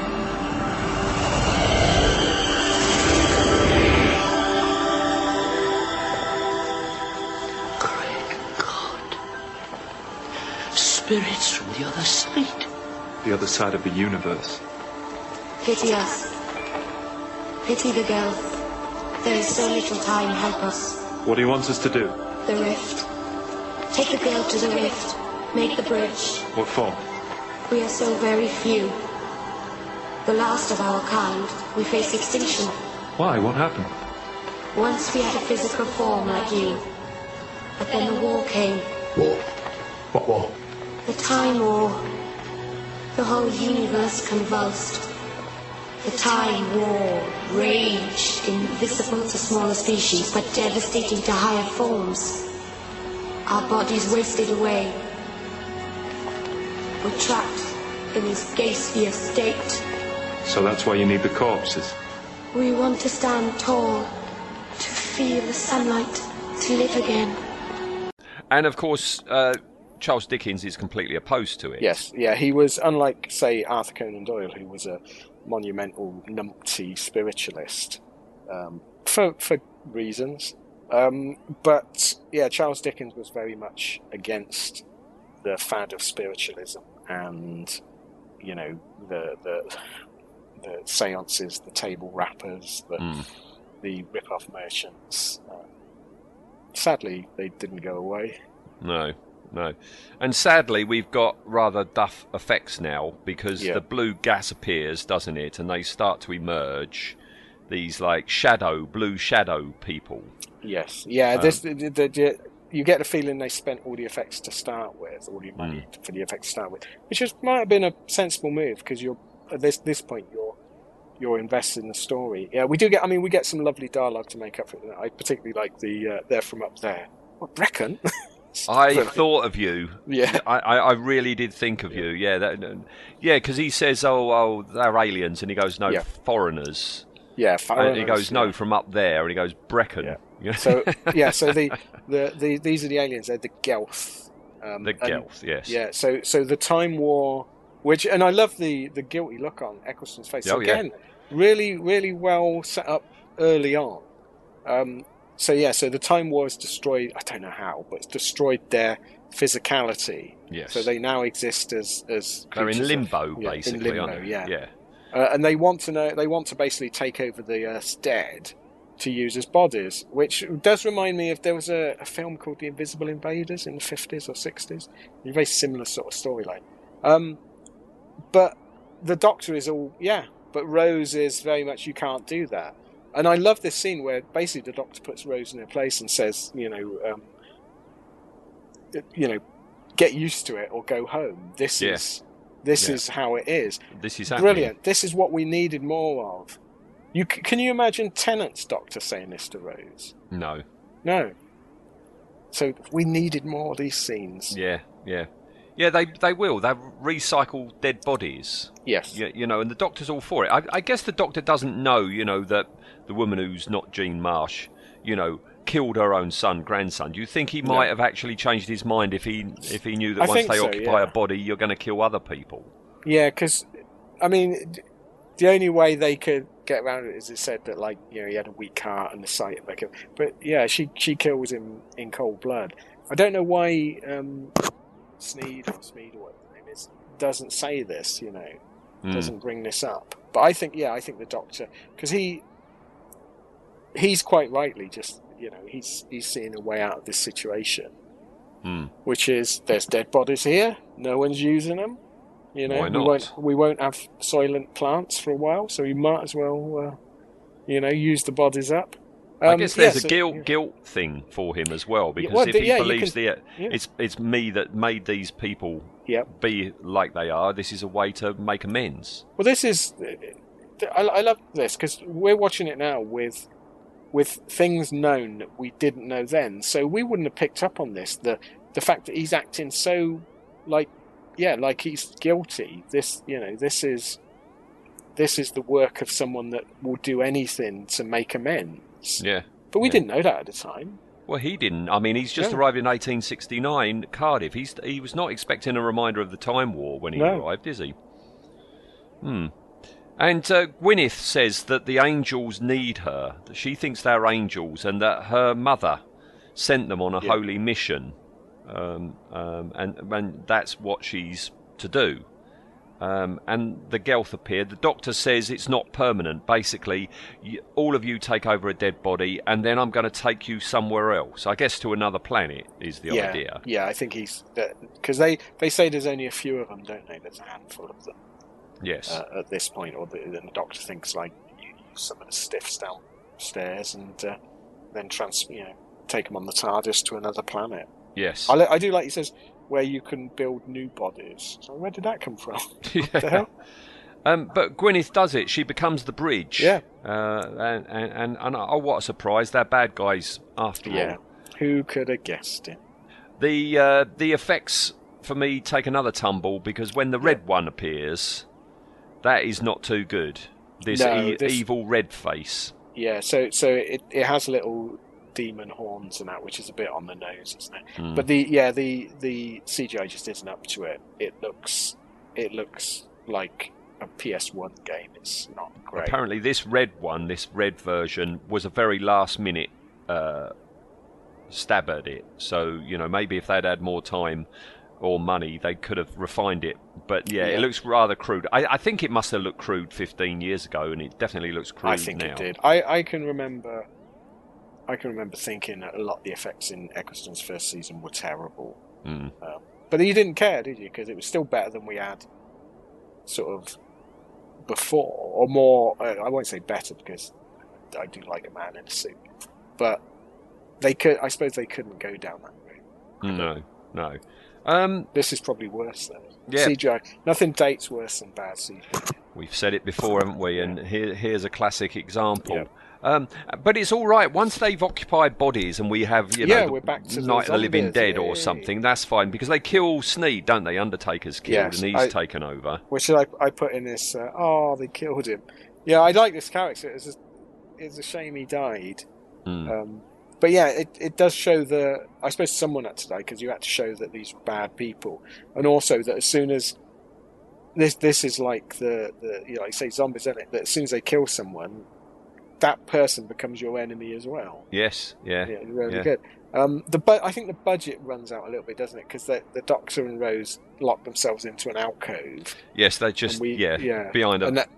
Great God. Spirits from the other side. The other side of the universe. Pity us. Pity the girl. There is so little time. Help us. What do you want us to do? The rift. Take the girl to the rift. Make the bridge. What for? We are so very few. The last of our kind. We face extinction. Why? What happened? Once we had a physical form like you. But then the war came. War. What war? The Time War. The whole universe convulsed. The Time War raged, invisible to smaller species, but devastating to higher forms. Our bodies wasted away. We're trapped in this gaseous state. So that's why you need the corpses. We want to stand tall, to feel the sunlight, to live again. And of course, uh, Charles Dickens is completely opposed to it. Yes, yeah, he was unlike, say, Arthur Conan Doyle, who was a monumental numpty spiritualist um, for for reasons. Um, but yeah, Charles Dickens was very much against the fad of spiritualism and you know the the the seances, the table rappers, the Mm. the rip-off merchants. Um, sadly, they didn't go away. No, no. And sadly, we've got rather duff effects now because Yeah. the blue gas appears, doesn't it? And they start to emerge. These like shadow, blue shadow people. Yes, yeah. Um, this the, the, the, you get the feeling they spent all the effects to start with, all the money for the effects to start with, which is, might have been a sensible move because you're at this this point you're you're invested in the story. Yeah, we do get. I mean, we get some lovely dialogue to make up for it. I particularly like the uh, "They're from up there." What Brecon? I thought of you. Yeah. I, I, I really did think of you. Yeah, that, yeah, because he says, "Oh, oh, they're aliens," and he goes, "No, Yeah. foreigners." Yeah, And he goes, "No, yeah. from up there," and he goes, "Brecon." Yeah. So yeah, so the, the, the these are the aliens. They're the Gelth. Um, the and- yes. Yeah. So so the Time War, which and I love the the guilty look on Eccleston's face. Oh, yeah. Again, really really well set up early on. Um, so yeah, so the Time War has destroyed. I don't know how, but it's destroyed their physicality. Yes. So they now exist as as They're in creatures of- limbo, yeah, basically, In limbo, aren't they? yeah. Yeah. Uh, and they want to know. They want to basically take over the Earth's dead to use as bodies, which does remind me of there was a, a film called The Invisible Invaders in the fifties or sixties. A very similar sort of storyline. Um, but the Doctor is all yeah, but Rose is very much you can't do that. And I love this scene where basically the Doctor puts Rose in her place and says, you know, um, you know, get used to it or go home. This is this Yeah. is how it is. This is happening. Brilliant. This is what we needed more of. You can you imagine Tennant's doctor saying this to Rose? No. No. So we needed more of these scenes. Yeah, yeah. Yeah, they they will. They recycle dead bodies. Yes. You, you know, and the doctor's all for it. I, I guess the doctor doesn't know, you know, that the woman who's not Jean Marsh, you know, killed her own son, grandson. Do you think he might No. have actually changed his mind if he if he knew that I once they so, occupy yeah. a body, you're going to kill other people? Yeah, because I mean, the only way they could get around it is it said that like you know he had a weak heart and the sight of it. But yeah, she she kills him in cold blood. I don't know why um, Sneed or Smeed or whatever the name is doesn't say this. You know, Mm. doesn't bring this up. But I think yeah, I think the Doctor because he he's quite rightly just you know he's he's seeing a way out of this situation, Mm. which is there's dead bodies here, no one's using them. You know, Why we not? won't we won't have soylent plants for a while, so we might as well, uh, you know, use the bodies up. I Um, guess there's yeah, a guilt yeah. guilt thing for him as well because well, if he yeah, believes can- the yeah. it's it's me that made these people Yep. be like they are, this is a way to make amends. Well, this is. I, I love this because we're watching it now with with things known that we didn't know then. So we wouldn't have picked up on this. The the fact that he's acting so like yeah, like he's guilty. This you know this is this is the work of someone that will do anything to make amends. Yeah. But we Yeah. didn't know that at the time. Well, he didn't. I mean, he's just No. arrived in 1869, Cardiff. He's he was not expecting a reminder of the Time War when he No. arrived, is he? Hmm. And uh, Gwyneth says that the angels need her. That she thinks they're angels, and that her mother sent them on a Yeah. holy mission, um, um, and and that's what she's to do. Um, and the Gelth appeared. The doctor says it's not permanent. Basically, y all of you take over a dead body, and then I'm going to take you somewhere else. I guess to another planet is the yeah, idea. yeah. I think he's because they they say there's only a few of them, don't they? There's a handful of them. Yes. uh, at this point, or the, then the doctor thinks like you use some of the stiffs downstairs and uh, then trans, you know, take them on the TARDIS to another planet. yes. I, li- I do like he says where you can build new bodies. So where did that come from? What the hell? Um, but Gwyneth does it. She becomes the bridge. Yeah. Uh, and, and, and, and oh, what a surprise! They're bad guys after Yeah. all. Who could have guessed it? The uh, the effects for me take another tumble because when the red one appears, that is not too good. This, No, e- this- evil red face. Yeah, so so it, it has little demon horns and that, which is a bit on the nose, isn't it? Hmm. But the yeah the the CGI just isn't up to it. It looks it looks like a PS1 game. It's not great. Apparently, this red one, this red version, was a very last minute uh, stab at it. So, you know, maybe if they'd had more time or money, they could have refined it. But yeah, Yeah. it looks rather crude. I, I think it must have looked crude 15 years ago, and it definitely looks crude I think now. it did. I, I can remember. I can remember thinking that a lot of the effects in Eccleston's first season were terrible, Mm. um, but you didn't care, did you? Because it was still better than we had, sort of, before, or more. Uh, I won't say better because I do like a man in a suit, but they could. I suppose they couldn't go down that route. No, no. Um, This is probably worse though. Yeah. CGI. Nothing dates worse than bad CGI. We've said it before, haven't we? And here, here's a classic example. Um, but it's all right once they've occupied bodies and we have, you know, Yeah, the we're back to Night of the Living Dead or something. That's fine because they kill Sneed, don't they? Undertaker's killed Yes, and he's I- taken over. Which I, I put in this. Uh, oh, they killed him. Yeah, I like this character. It's a, it's a shame he died. Hmm. Um, but yeah, it, it does show the. I suppose someone had to die because you had to show that these were bad people, and also that as soon as this this is like the the you know, like say zombies, isn't it? That as soon as they kill someone, that person becomes your enemy as well. Yes, yeah, Yeah, really yeah. good. Um, the bu- I think the budget runs out a little bit, doesn't it? Because the, the Doctor and Rose lock themselves into an alcove. Yes, they just we, yeah, yeah behind a that,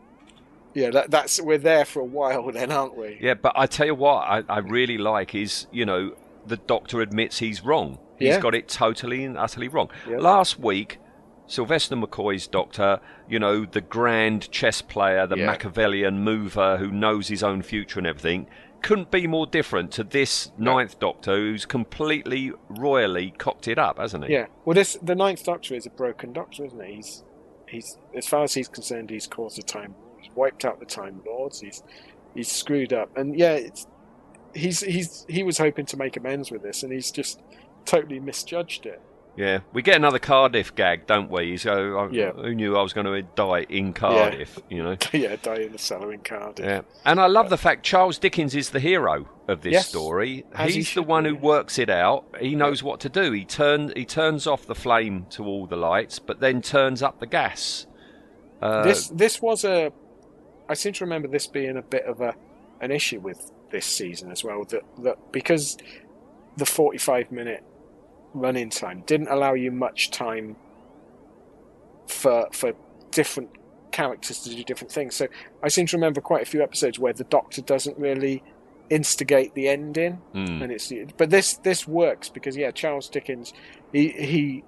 yeah, that, that's we're there for a while then, aren't we? Yeah, but I tell you what, I, I really like is you know the doctor admits he's wrong. He's Yeah. got it totally and utterly wrong. Yep. Last week, Sylvester McCoy's doctor, you know, the grand chess player, the Yeah. Machiavellian mover who knows his own future and everything, couldn't be more different to this ninth doctor who's completely royally cocked it up, hasn't he? Yeah. Well, this the Ninth Doctor is a broken Doctor, isn't he? He's he's as far as he's concerned, he's caused the time. He's wiped out the Time Lords. He's he's screwed up, and yeah, it's, he's he's he was hoping to make amends with this, and he's just totally misjudged it. Yeah, we get another Cardiff gag, don't we? So I, Yeah. who knew I was going to die in Cardiff? You know. yeah, die in the cellar in Cardiff. Yeah, and I love the fact Charles Dickens is the hero of this Yes, story. as he He's the one who works it out. He knows what to do. He turn he turns off the flame to all the lights, but then turns up the gas. Uh, this this was a. I seem to remember this being a bit of a an issue with this season as well. That that because the forty five minute running time didn't allow you much time for for different characters to do different things. So I seem to remember quite a few episodes where the Doctor doesn't really instigate the ending, Hmm. and it's but this this works because yeah, Charles Dickens he he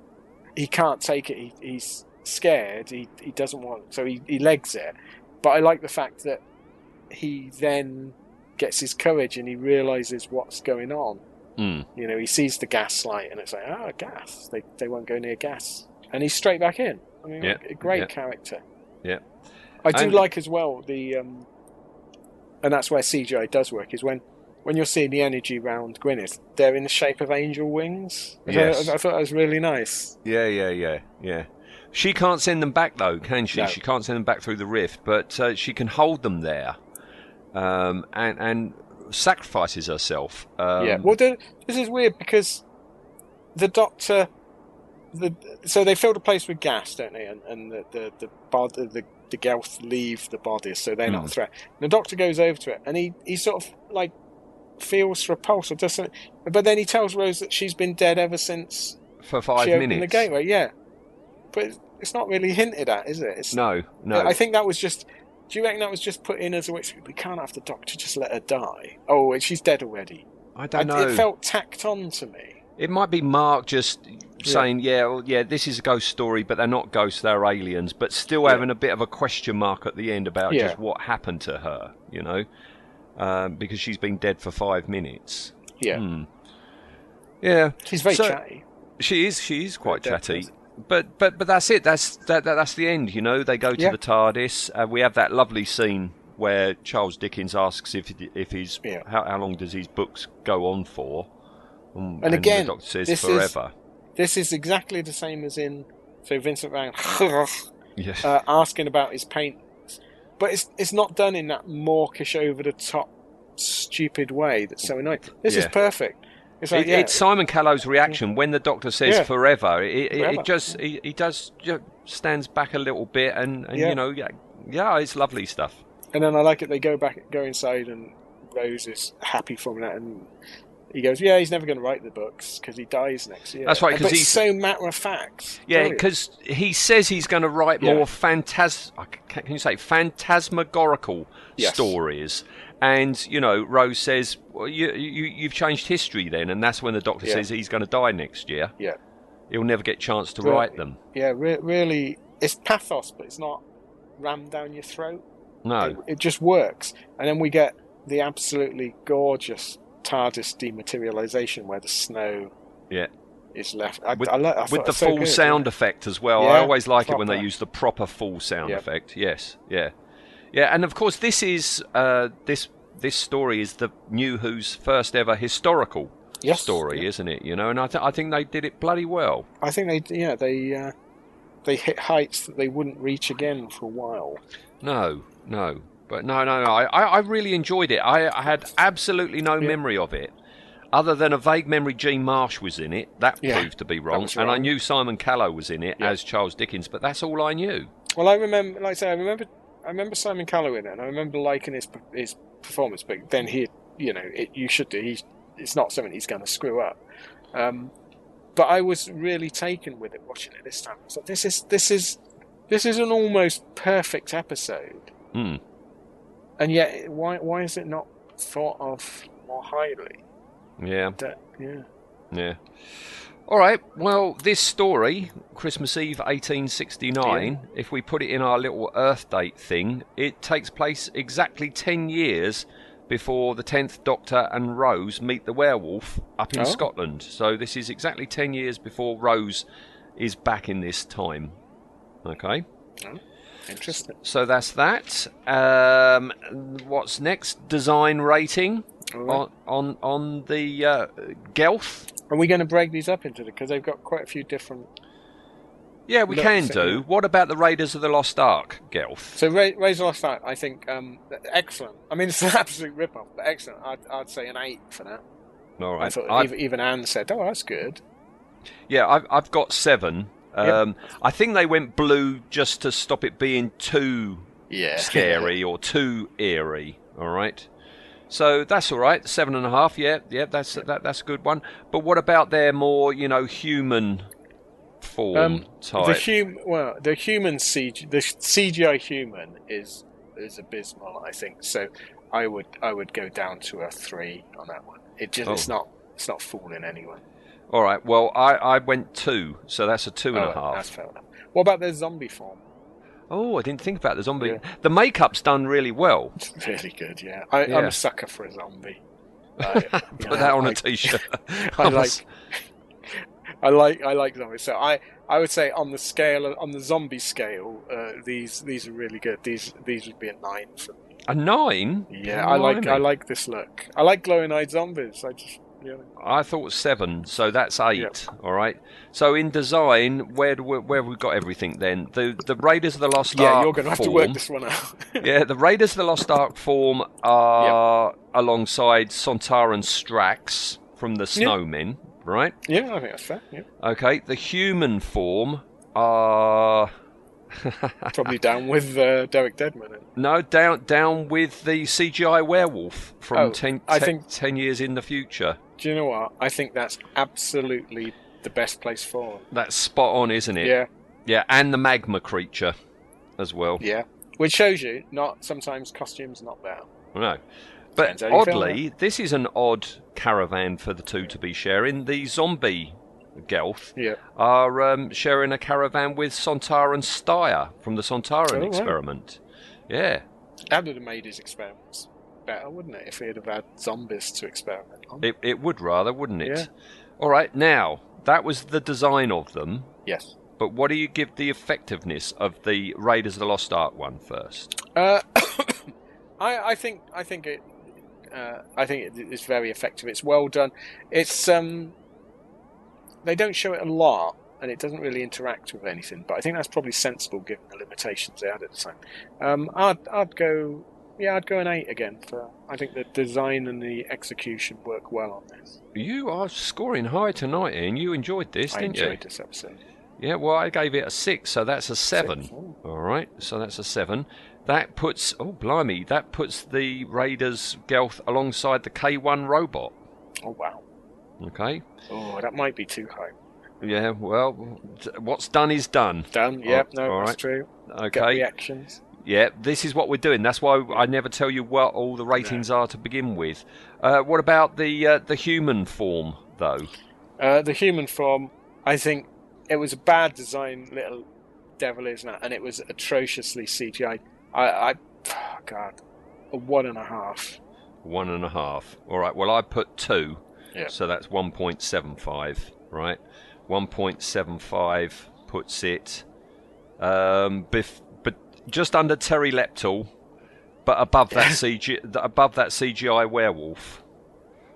he can't take it. He, he's scared. He he doesn't want so he he legs it. But I like the fact that he then gets his courage and he realizes what's going on. mm, You know, he sees the gas light and it's like, oh, gas. They they won't go near gas, and he's straight back in. I mean, Yeah, a great yeah. character. yeah, I do And- like as well the, um, and that's where CGI does work is when when you're seeing the energy round Gwyneth, they're in the shape of angel wings. I Yes. I, thought that was really nice. yeah, yeah, yeah, yeah. She can't send them back though, can she? No. She can't send them back through the rift, but uh, she can hold them there, um, and and sacrifices herself. Um, yeah. Well, this is weird because the Doctor, the so they fill the place with gas, don't they? And, and the the the, bod, the the Gelth leave the bodies, so they're not Hmm. a threat. And the Doctor goes over to it, and he he sort of like feels repulsed or doesn't. But then he tells Rose that she's been dead ever since for five minutes. the gateway. Yeah, but it's- not really hinted at, is it? It's, No, no. I think that was just. Do you reckon that was just put in as a way? We can't have the Doctor just let her die. Oh, she's dead already. I don't I- know. It felt tacked on to me. It might be Mark just saying, yeah, well, yeah, this is a ghost story, but they're not ghosts, they're aliens, but still Yeah. having a bit of a question mark at the end about Yeah. just what happened to her, you know, um, because she's been dead for five minutes. Yeah, Hmm. Yeah, she's very So- chatty. she is. She is quite chatty. But but but that's it. That's that, that that's the end. You know, they go to Yeah. the TARDIS. Uh, we have that lovely scene where Charles Dickens asks if if his Yeah. how, how long does his books go on for, Um, And again, the doctor says this is- forever. This is exactly the same as in so Vincent Van Yes. uh, asking about his paintings, but it's it's not done in that mawkish, over the top, stupid way that's so annoying. This is perfect. It's like It- yeah, It's Simon Callow's reaction mm. when the doctor says Yeah. forever. It, Forever. it just he, he does just stands back a little bit, and, and Yeah. you know, yeah, yeah, it's lovely stuff. and then I like it. They go back, go inside, and Rose is happy from that, and he goes, "Yeah, he's never going to write the books because he dies next year." That's right, because he's- so matter of fact. Yeah, because he says he's going to write Yeah. more phantas. Can you say phantasmagorical Yes. stories? And you know, Rose says, "Well, you, you you've changed history then," and that's when the doctor Yeah. says he's going to die next year. yeah, He'll never get a chance to Brilliant. write them. yeah, re- really, it's pathos, but it's not rammed down your throat. No. It, it just works, and then we get the absolutely gorgeous TARDIS dematerialization where the snow Yeah. is left. I, with, I, I with the so full good, sound yeah. effect as well. Yeah, I always like it when they use the proper full sound effect. Yes, yeah, yeah, and of course this is uh, this this story is the New Who's first ever historical Yes, story, yeah. isn't it? You know, and I, th- I think they did it bloody well. I think they, yeah, they uh, they hit heights that they wouldn't reach again for a while. No, no, but no, no, no. I, I really enjoyed it. I, I had absolutely no Yeah. memory of it. Other than a vague memory, Jean Marsh was in it. That Yeah, proved to be wrong. was And I knew Simon Callow was in it as Charles Dickens, but that's all I knew. Well, I remember, like I say, I remember, I remember Simon Callow in it, and I remember liking his his performance. But then he, you know, it, you should do. He's it's not something he's going to screw up. Um, but I was really taken with it watching it this time. I thought this is this is this is an almost perfect episode, Hmm. and yet why why is it not thought of more highly? Yeah. That, yeah. Yeah. All right. Well, this story, Christmas Eve 1869, if we put it in our little Earth date thing, it takes place exactly 10 years before the 10th Doctor and Rose meet the werewolf up in Oh. Scotland. So this is exactly 10 years before Rose is back in this time. Okay. Oh. Interesting. So that's that. Um, what's next? Design rating right. on on on the uh, Gelth. Are we going to break these up into the because they've got quite a few different. Yeah, we can do. What about the Raiders of the Lost Ark, Gelth? So Ra- the Lost Ark, I think, um, excellent. I mean, it's an absolute rip-off, but excellent. I'd, I'd say an eight for that. All I thought I've- even, even Anne said, "Oh, that's good." yeah, I've, I've got seven. Um, I think they went blue just to stop it being too Yeah, scary or too eerie. All right. So that's all right. Seven and a half. Yeah, yeah. That's that, that's a good one. But what about their more, you know, human form Um, type? the hum- well, the human CG, the CGI human is is abysmal. I think so. I would I would go down to a three on that one. It just it's Oh. not it's not fooling anyone. All right. Well, I, I went two, so that's a two and a Oh, half. That's fair enough. What about their zombie form? Oh, I didn't think about the zombie. Yeah. The makeup's done really well. It's really good. Yeah, I, I'm Yeah. a sucker for a zombie. I, Put know, that on a I- t-shirt. I like, I like, I like zombies. So I, I would say on the scale, on the zombie scale, uh, these, these are really good. These, these would be a nine for me. a nine. Yeah, I like, I like this look. I like glowing-eyed zombies. I just, know. I thought seven, so that's eight. All right. So in design, where do we, where have we got everything then? The the Raiders of the Lost Yeah, Ark you're going to have to work this one out. yeah, the Raiders of the Lost Ark form are alongside Sontar and Strax from the Yeah. Snowmen, right? yeah, I think that's fair. Yeah, Okay. The human form are probably down with uh, Derek Deadman. No down down with the CGI werewolf from Oh, ten, I think- 10 years in the future. Do you know what? I think that's absolutely the best place for them. That's spot on, isn't it? Yeah, Yeah, and the magma creature as well. yeah. Which shows you, not sometimes costumes not there. No. But Depends how you feel oddly, this is an odd caravan for the two to be sharing. The zombie Gelth Yeah. are um, sharing a caravan with Sontar and Styre from the Sontaran Oh, wow. experiment. Yeah, That would have made his experiments better, wouldn't it? If he had have had zombies to experiment. It, it would rather, wouldn't it? Yeah. All right, now, that was the design of them, yes. but what do you give the effectiveness of the Raiders of the Lost Ark one first? Uh, I, I think I think it uh, I think it is very effective. It's well done. It's um they don't show it a lot and it doesn't really interact with anything, but I think that's probably sensible given the limitations they had at the time. Um, I'd I'd go yeah I'd go an eight again for I think the design and the execution work well on this. You are scoring high tonight, Ian. You enjoyed this, I didn't you? enjoyed this episode. Yeah, well, I gave it a six, so that's a seven. Six, oh. All right, so that's a seven. That puts oh blimey, that puts the Raiders Gelth alongside the K1 robot. Oh wow. Okay. Oh, that might be too high. Yeah. Well, what's done is done. Done. Yep. Oh, no, all that's right. true. Get Okay. reactions. Yeah, this is what we're doing. That's why I never tell you what all the ratings are to begin with. Uh, what about the uh, the human form though? Uh, the human form, I think it was a bad design, little devil, isn't it? And it was atrociously CGI. I, I oh God, a one and a half. One and a half. All right. Well, I put two, Yeah. so that's one point seven five. right? 1.75 puts it um, bef- just under Terileptil, but above that CG above that CGI werewolf.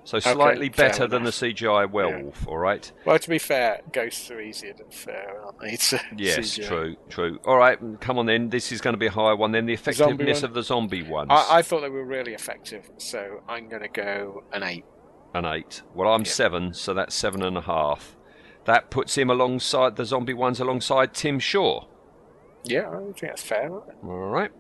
So slightly fair better than the. CGI werewolf. All right. Well, to be fair, ghosts are easier than fair, aren't they? It's, Yes, CGI. true, true. All right, mm, come on then. This is going to be a higher one. Then the effectiveness of the zombie ones. I, I thought they were really effective, so I'm going to go an eight. an eight. Well, I'm Yeah. seven, so that's seven and a half. That puts him alongside the zombie ones, alongside Tim Shaw. Yeah, I think that's fair. All right.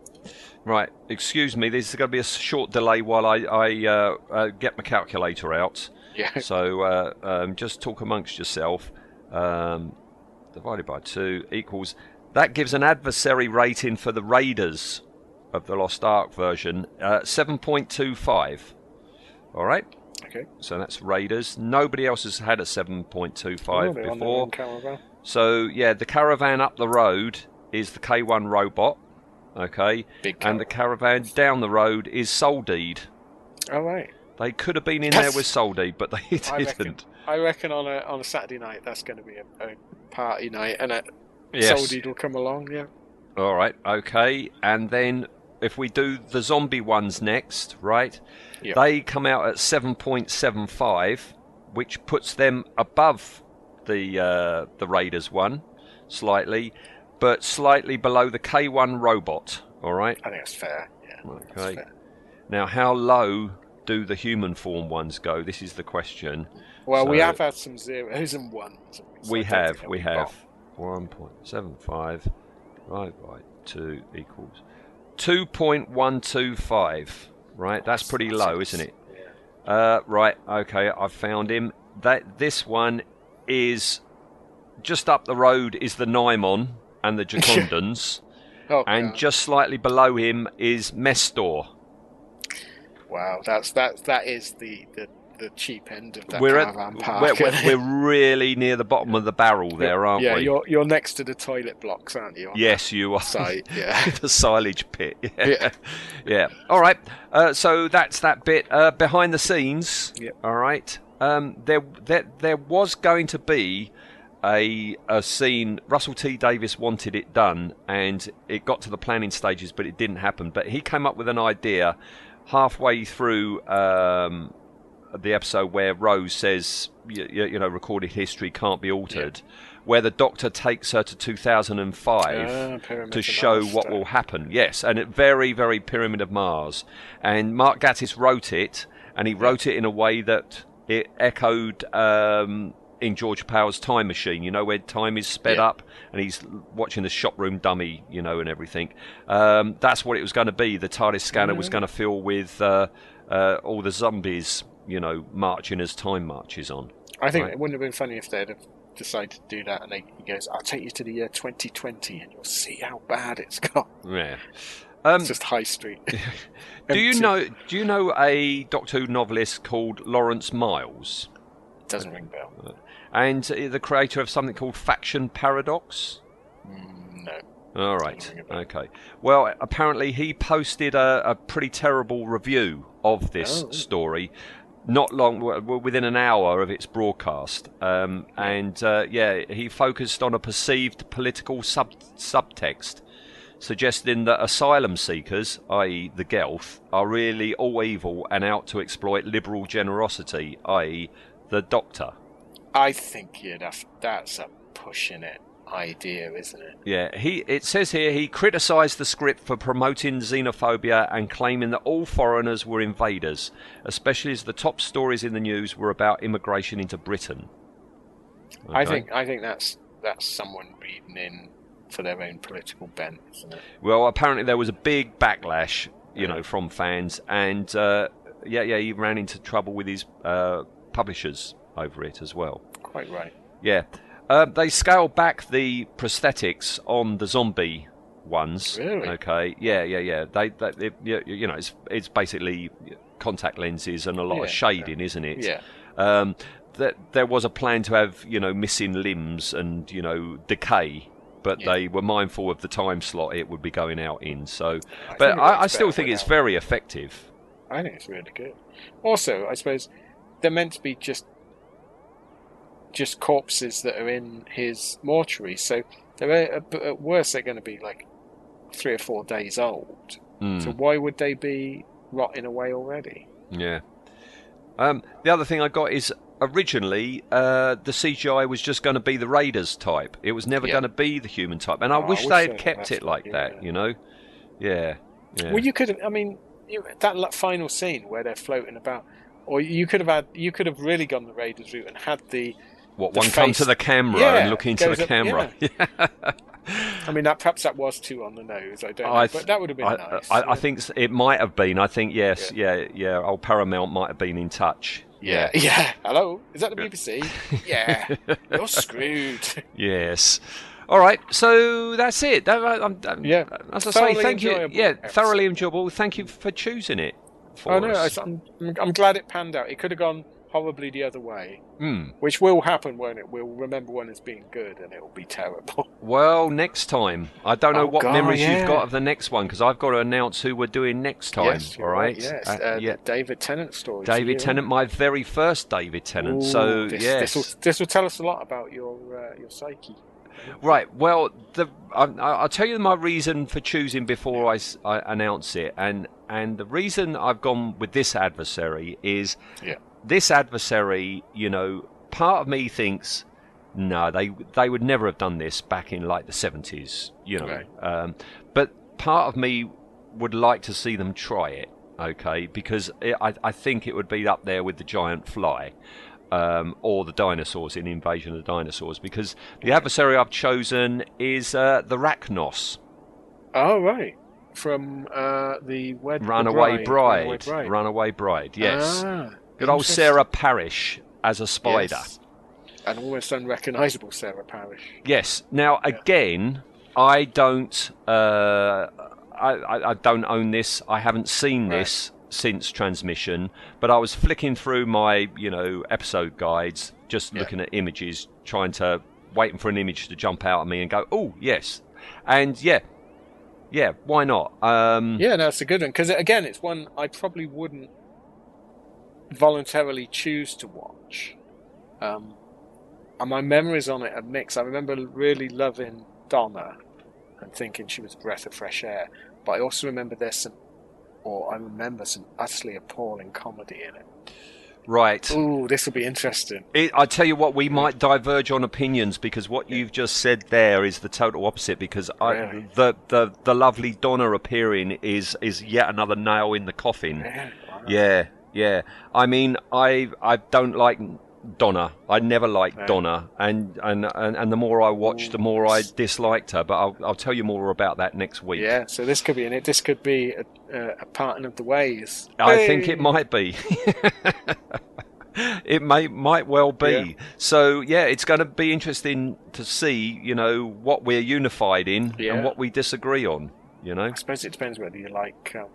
Right, excuse me. There's going to be a short delay while I, I uh, uh, get my calculator out. Yeah. So uh, um, just talk amongst yourself. Um, divided by two equals. That gives an adversary rating for the Raiders of the Lost Ark version, uh, 7.25. All right. Okay. So that's Raiders. Nobody else has had a 7.25 Oh, they're on their before. So yeah, the caravan up the road is the K1 robot. Okay. Big and the caravan down the road is Soldeed. All right. They could have been in there with Soldeed, but they didn't. I reckon on a on a Saturday night that's going to be a, a party night, and a Yes. Soldeed will come along. Yeah. All right, okay. And then if we do the zombie ones next, right? Yeah. They come out at 7.75, which puts them above the uh, the Raiders one slightly, but slightly below the K1 robot. All right. I think that's fair. Yeah. Okay. fair. Now, how low do the human form ones go? This is the question. Well, we have had some zeros and ones. so we I don't think have, we have. 1.75 divided by 2 equals 2.125. Right, that's pretty low, isn't it? Uh, right, okay, I've found him. That This one is just up the road is the Nimon and the Jacondans, Oh, and God. just slightly below him is Mestor. wow, that's that that is the the, the cheap end of that We're, at, caravan park. we're, we're, we're really near the bottom of the barrel there, aren't yeah, we? you're you're next to the toilet blocks, aren't you? Yes, you are. Site, yeah. the silage pit. Yeah. Yeah. Yeah. All right. Uh, so that's that bit. Uh, behind the scenes. Yep. All right. Um, there, there, there was going to be a a scene. Russell T Davies wanted it done, and it got to the planning stages, but it didn't happen. But he came up with an idea halfway through. Um, the episode where Rose says, you, you know, recorded history can't be altered, where the Doctor takes her to 2005 Ah, Pyramid to show Mars what will happen. Yes, and it very, very Pyramid of Mars. And Mark Gatiss wrote it, and he wrote it in a way that it echoed um, in George Pal's Time Machine. You know, where time is sped Yeah. up, and he's watching the shop room dummy, you know, and everything. Um, that's what it was going to be. The TARDIS scanner was going to fill with uh, uh, all the zombies, you know, marching as time marches on. I think Right. it wouldn't have been funny if they'd have decided to do that, and they, he goes, "I'll take you to the year 2020, and you'll see how bad it's got." Yeah. Um, It's just high street. do you know? Do you know a Doctor Who novelist called Lawrence Miles? Doesn't ring bell. And the creator of something called Faction Paradox. Mm, No. All right. Okay. Well, apparently he posted a, a pretty terrible review of this Oh. story. Not long, within an hour of its broadcast, um, and uh, yeah, he focused on a perceived political sub- subtext, suggesting that asylum seekers, i.e., the Gelth, are really all evil and out to exploit liberal generosity, i.e., the Doctor. I think you'd have. That's a pushing it idea, isn't it? Yeah, he. It says here he criticised the script for promoting xenophobia and claiming that all foreigners were invaders, especially as the top stories in the news were about immigration into Britain. I think. I think that's that's someone reading in for their own political bent, isn't it? Well, apparently there was a big backlash, you know, from fans, and uh, yeah, yeah, he ran into trouble with his uh, publishers over it as well. Quite right. Yeah. Uh, they scale back the prosthetics on the zombie ones. Really? Okay. Yeah, yeah, yeah. They, they, you know, it's it's basically contact lenses and a lot of Yeah, shading, isn't it? Yeah. Um, that there was a plan to have you know missing limbs and you know decay, but Yeah. they were mindful of the time slot it would be going out in. So, I but I, I still think it's without. very effective. I think it's really good. Also, I suppose they're meant to be just just corpses that are in his mortuary. So they're at, worst they're going to be like three or four days old. Mm. So why would they be rotting away already? Yeah. Um, the other thing I got is originally uh, the CGI was just going to be the Raiders type. It was never Yeah. going to be the human type, and I Oh, I wish wish they had kept it like that. yeah. You know? Yeah. Yeah. Well, you could. Have I mean, you, that final scene where they're floating about, or you could have had. You could have really gone the Raiders route and had the. What the one come to the camera Yeah, and look into the up- camera? I mean, that perhaps that was too on the nose. I don't know, I but that would have been I, uh, nice. I, I think it might have been. I think yes, yeah, yeah. Old Paramount might have been in touch. Yeah, yeah. Hello, is that the BBC? yeah, you're screwed. Yes. All right, so that's it. That, I'm, I'm- Yeah. As I say, thank you. Yeah, episode. thoroughly enjoyable. Thank you for choosing it. For I know. us. I, am I'm glad it panned out. It could have gone horribly the other way, Hmm. which will happen, won't it? We'll remember one as being good, and it will be terrible. Well, next time. I don't know Oh, what God, memories yeah. you've got of the next one because I've got to announce who we're doing next time. yes, all you're right. Yes, Uh, uh, yeah. the David Tennant story. David Tennant, my very first David Tennant. so this, yes. this will, this will tell us a lot about your uh, your psyche. Right. Well, the I, I- I'll tell you my reason for choosing before I, I, announce it, and and the reason I've gone with this adversary is Yeah. This adversary. You know, part of me thinks. No, they they would never have done this back in like the seventies, you know. Right. Um, but part of me would like to see them try it, okay? Because it, I I think it would be up there with the giant fly, um, or the dinosaurs in Invasion of the Dinosaurs. Because the adversary I've chosen is uh, the Racnoss, Oh right, from uh, the wed- Runaway Bride, Runaway Bride. Runaway Bride. Yes, Ah, good old. Sarah Parish as a spider. Yes. An almost unrecognisable Sarah Parish. Yes. Now again, I don't. Uh, I, I, I don't own this. I haven't seen Right. this since transmission. But I was flicking through my, you know, episode guides, just Yeah. looking at images, trying to waiting for an image to jump out at me and go, oh yes, and yeah, yeah, why not? Um, Yeah, no, it's a good one because again, it's one I probably wouldn't voluntarily choose to watch. Um, and my memories on it are mixed. I remember really loving Donna and thinking she was a breath of fresh air, but I also remember there's some, or I remember some utterly appalling comedy in it. Right. Ooh, this will be interesting. It, I tell you what, we might diverge on opinions because what you've just said there is the total opposite. Because I, Really? the, the the lovely Donna appearing is is yet another nail in the coffin. Yeah, Yeah, yeah. I mean, I I don't like Donna. I never liked No. Donna, and, and and and the more I watched, the more I disliked her. But I'll I'll tell you more about that next week. Yeah, so this could be in it. This could be a, a, a parting of the ways. I think it might be. it may might well be. Yeah. So yeah, it's going to be interesting to see, you know, what we're unified in Yeah. and what we disagree on. You know. I suppose it depends whether you like um,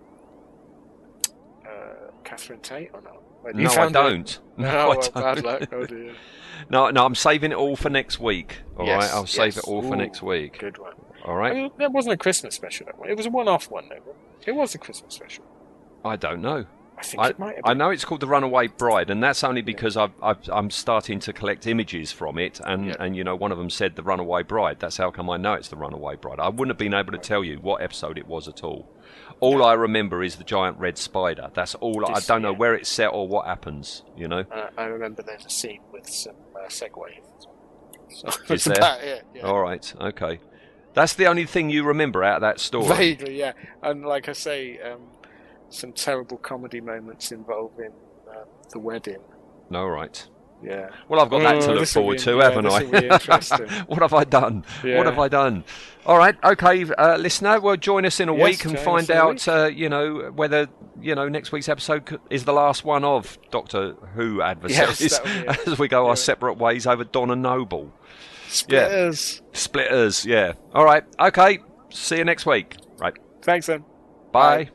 Catherine Tate or not. No, I don't. No, oh, I well, don't. bad luck. Oh dear. No, no, I'm saving it all for next week. All right, Yes, I'll save it all for next week. Good one. All right. I mean, that wasn't a Christmas special. That one. It was a one-off one, though. It was a Christmas special. I don't know. I think I, it might have I know it's called the Runaway Bride, and that's only because I've, I've, I'm starting to collect images from it, and, Yeah. and you know one of them said the Runaway Bride. That's how come I know it's the Runaway Bride. I wouldn't have been able to tell you what episode it was at all. All I remember is the giant red spider. That's all. I don't know yeah. where it's set or what happens. You know. Uh, I remember there's a scene with some uh, Segway. So Is there? about it. Yeah. All right. Okay. That's the only thing you remember out of that story. Vaguely, yeah. And like I say, um, some terrible comedy moments involving uh, the wedding. All right. Yeah. Well, I've got that to Oh, look forward be- to, yeah, haven't I? what have I done? Yeah. What have I done? All right, okay, uh, listener. Well, join us in a Yes, week and find out, uh, you know, whether you know next week's episode is the last one of Doctor Who adversaries that would be it. as we go our separate ways over Donna Noble. Splitters. Splitters, yeah. All right, okay. See you next week. Right. Thanks, then. Bye. Bye.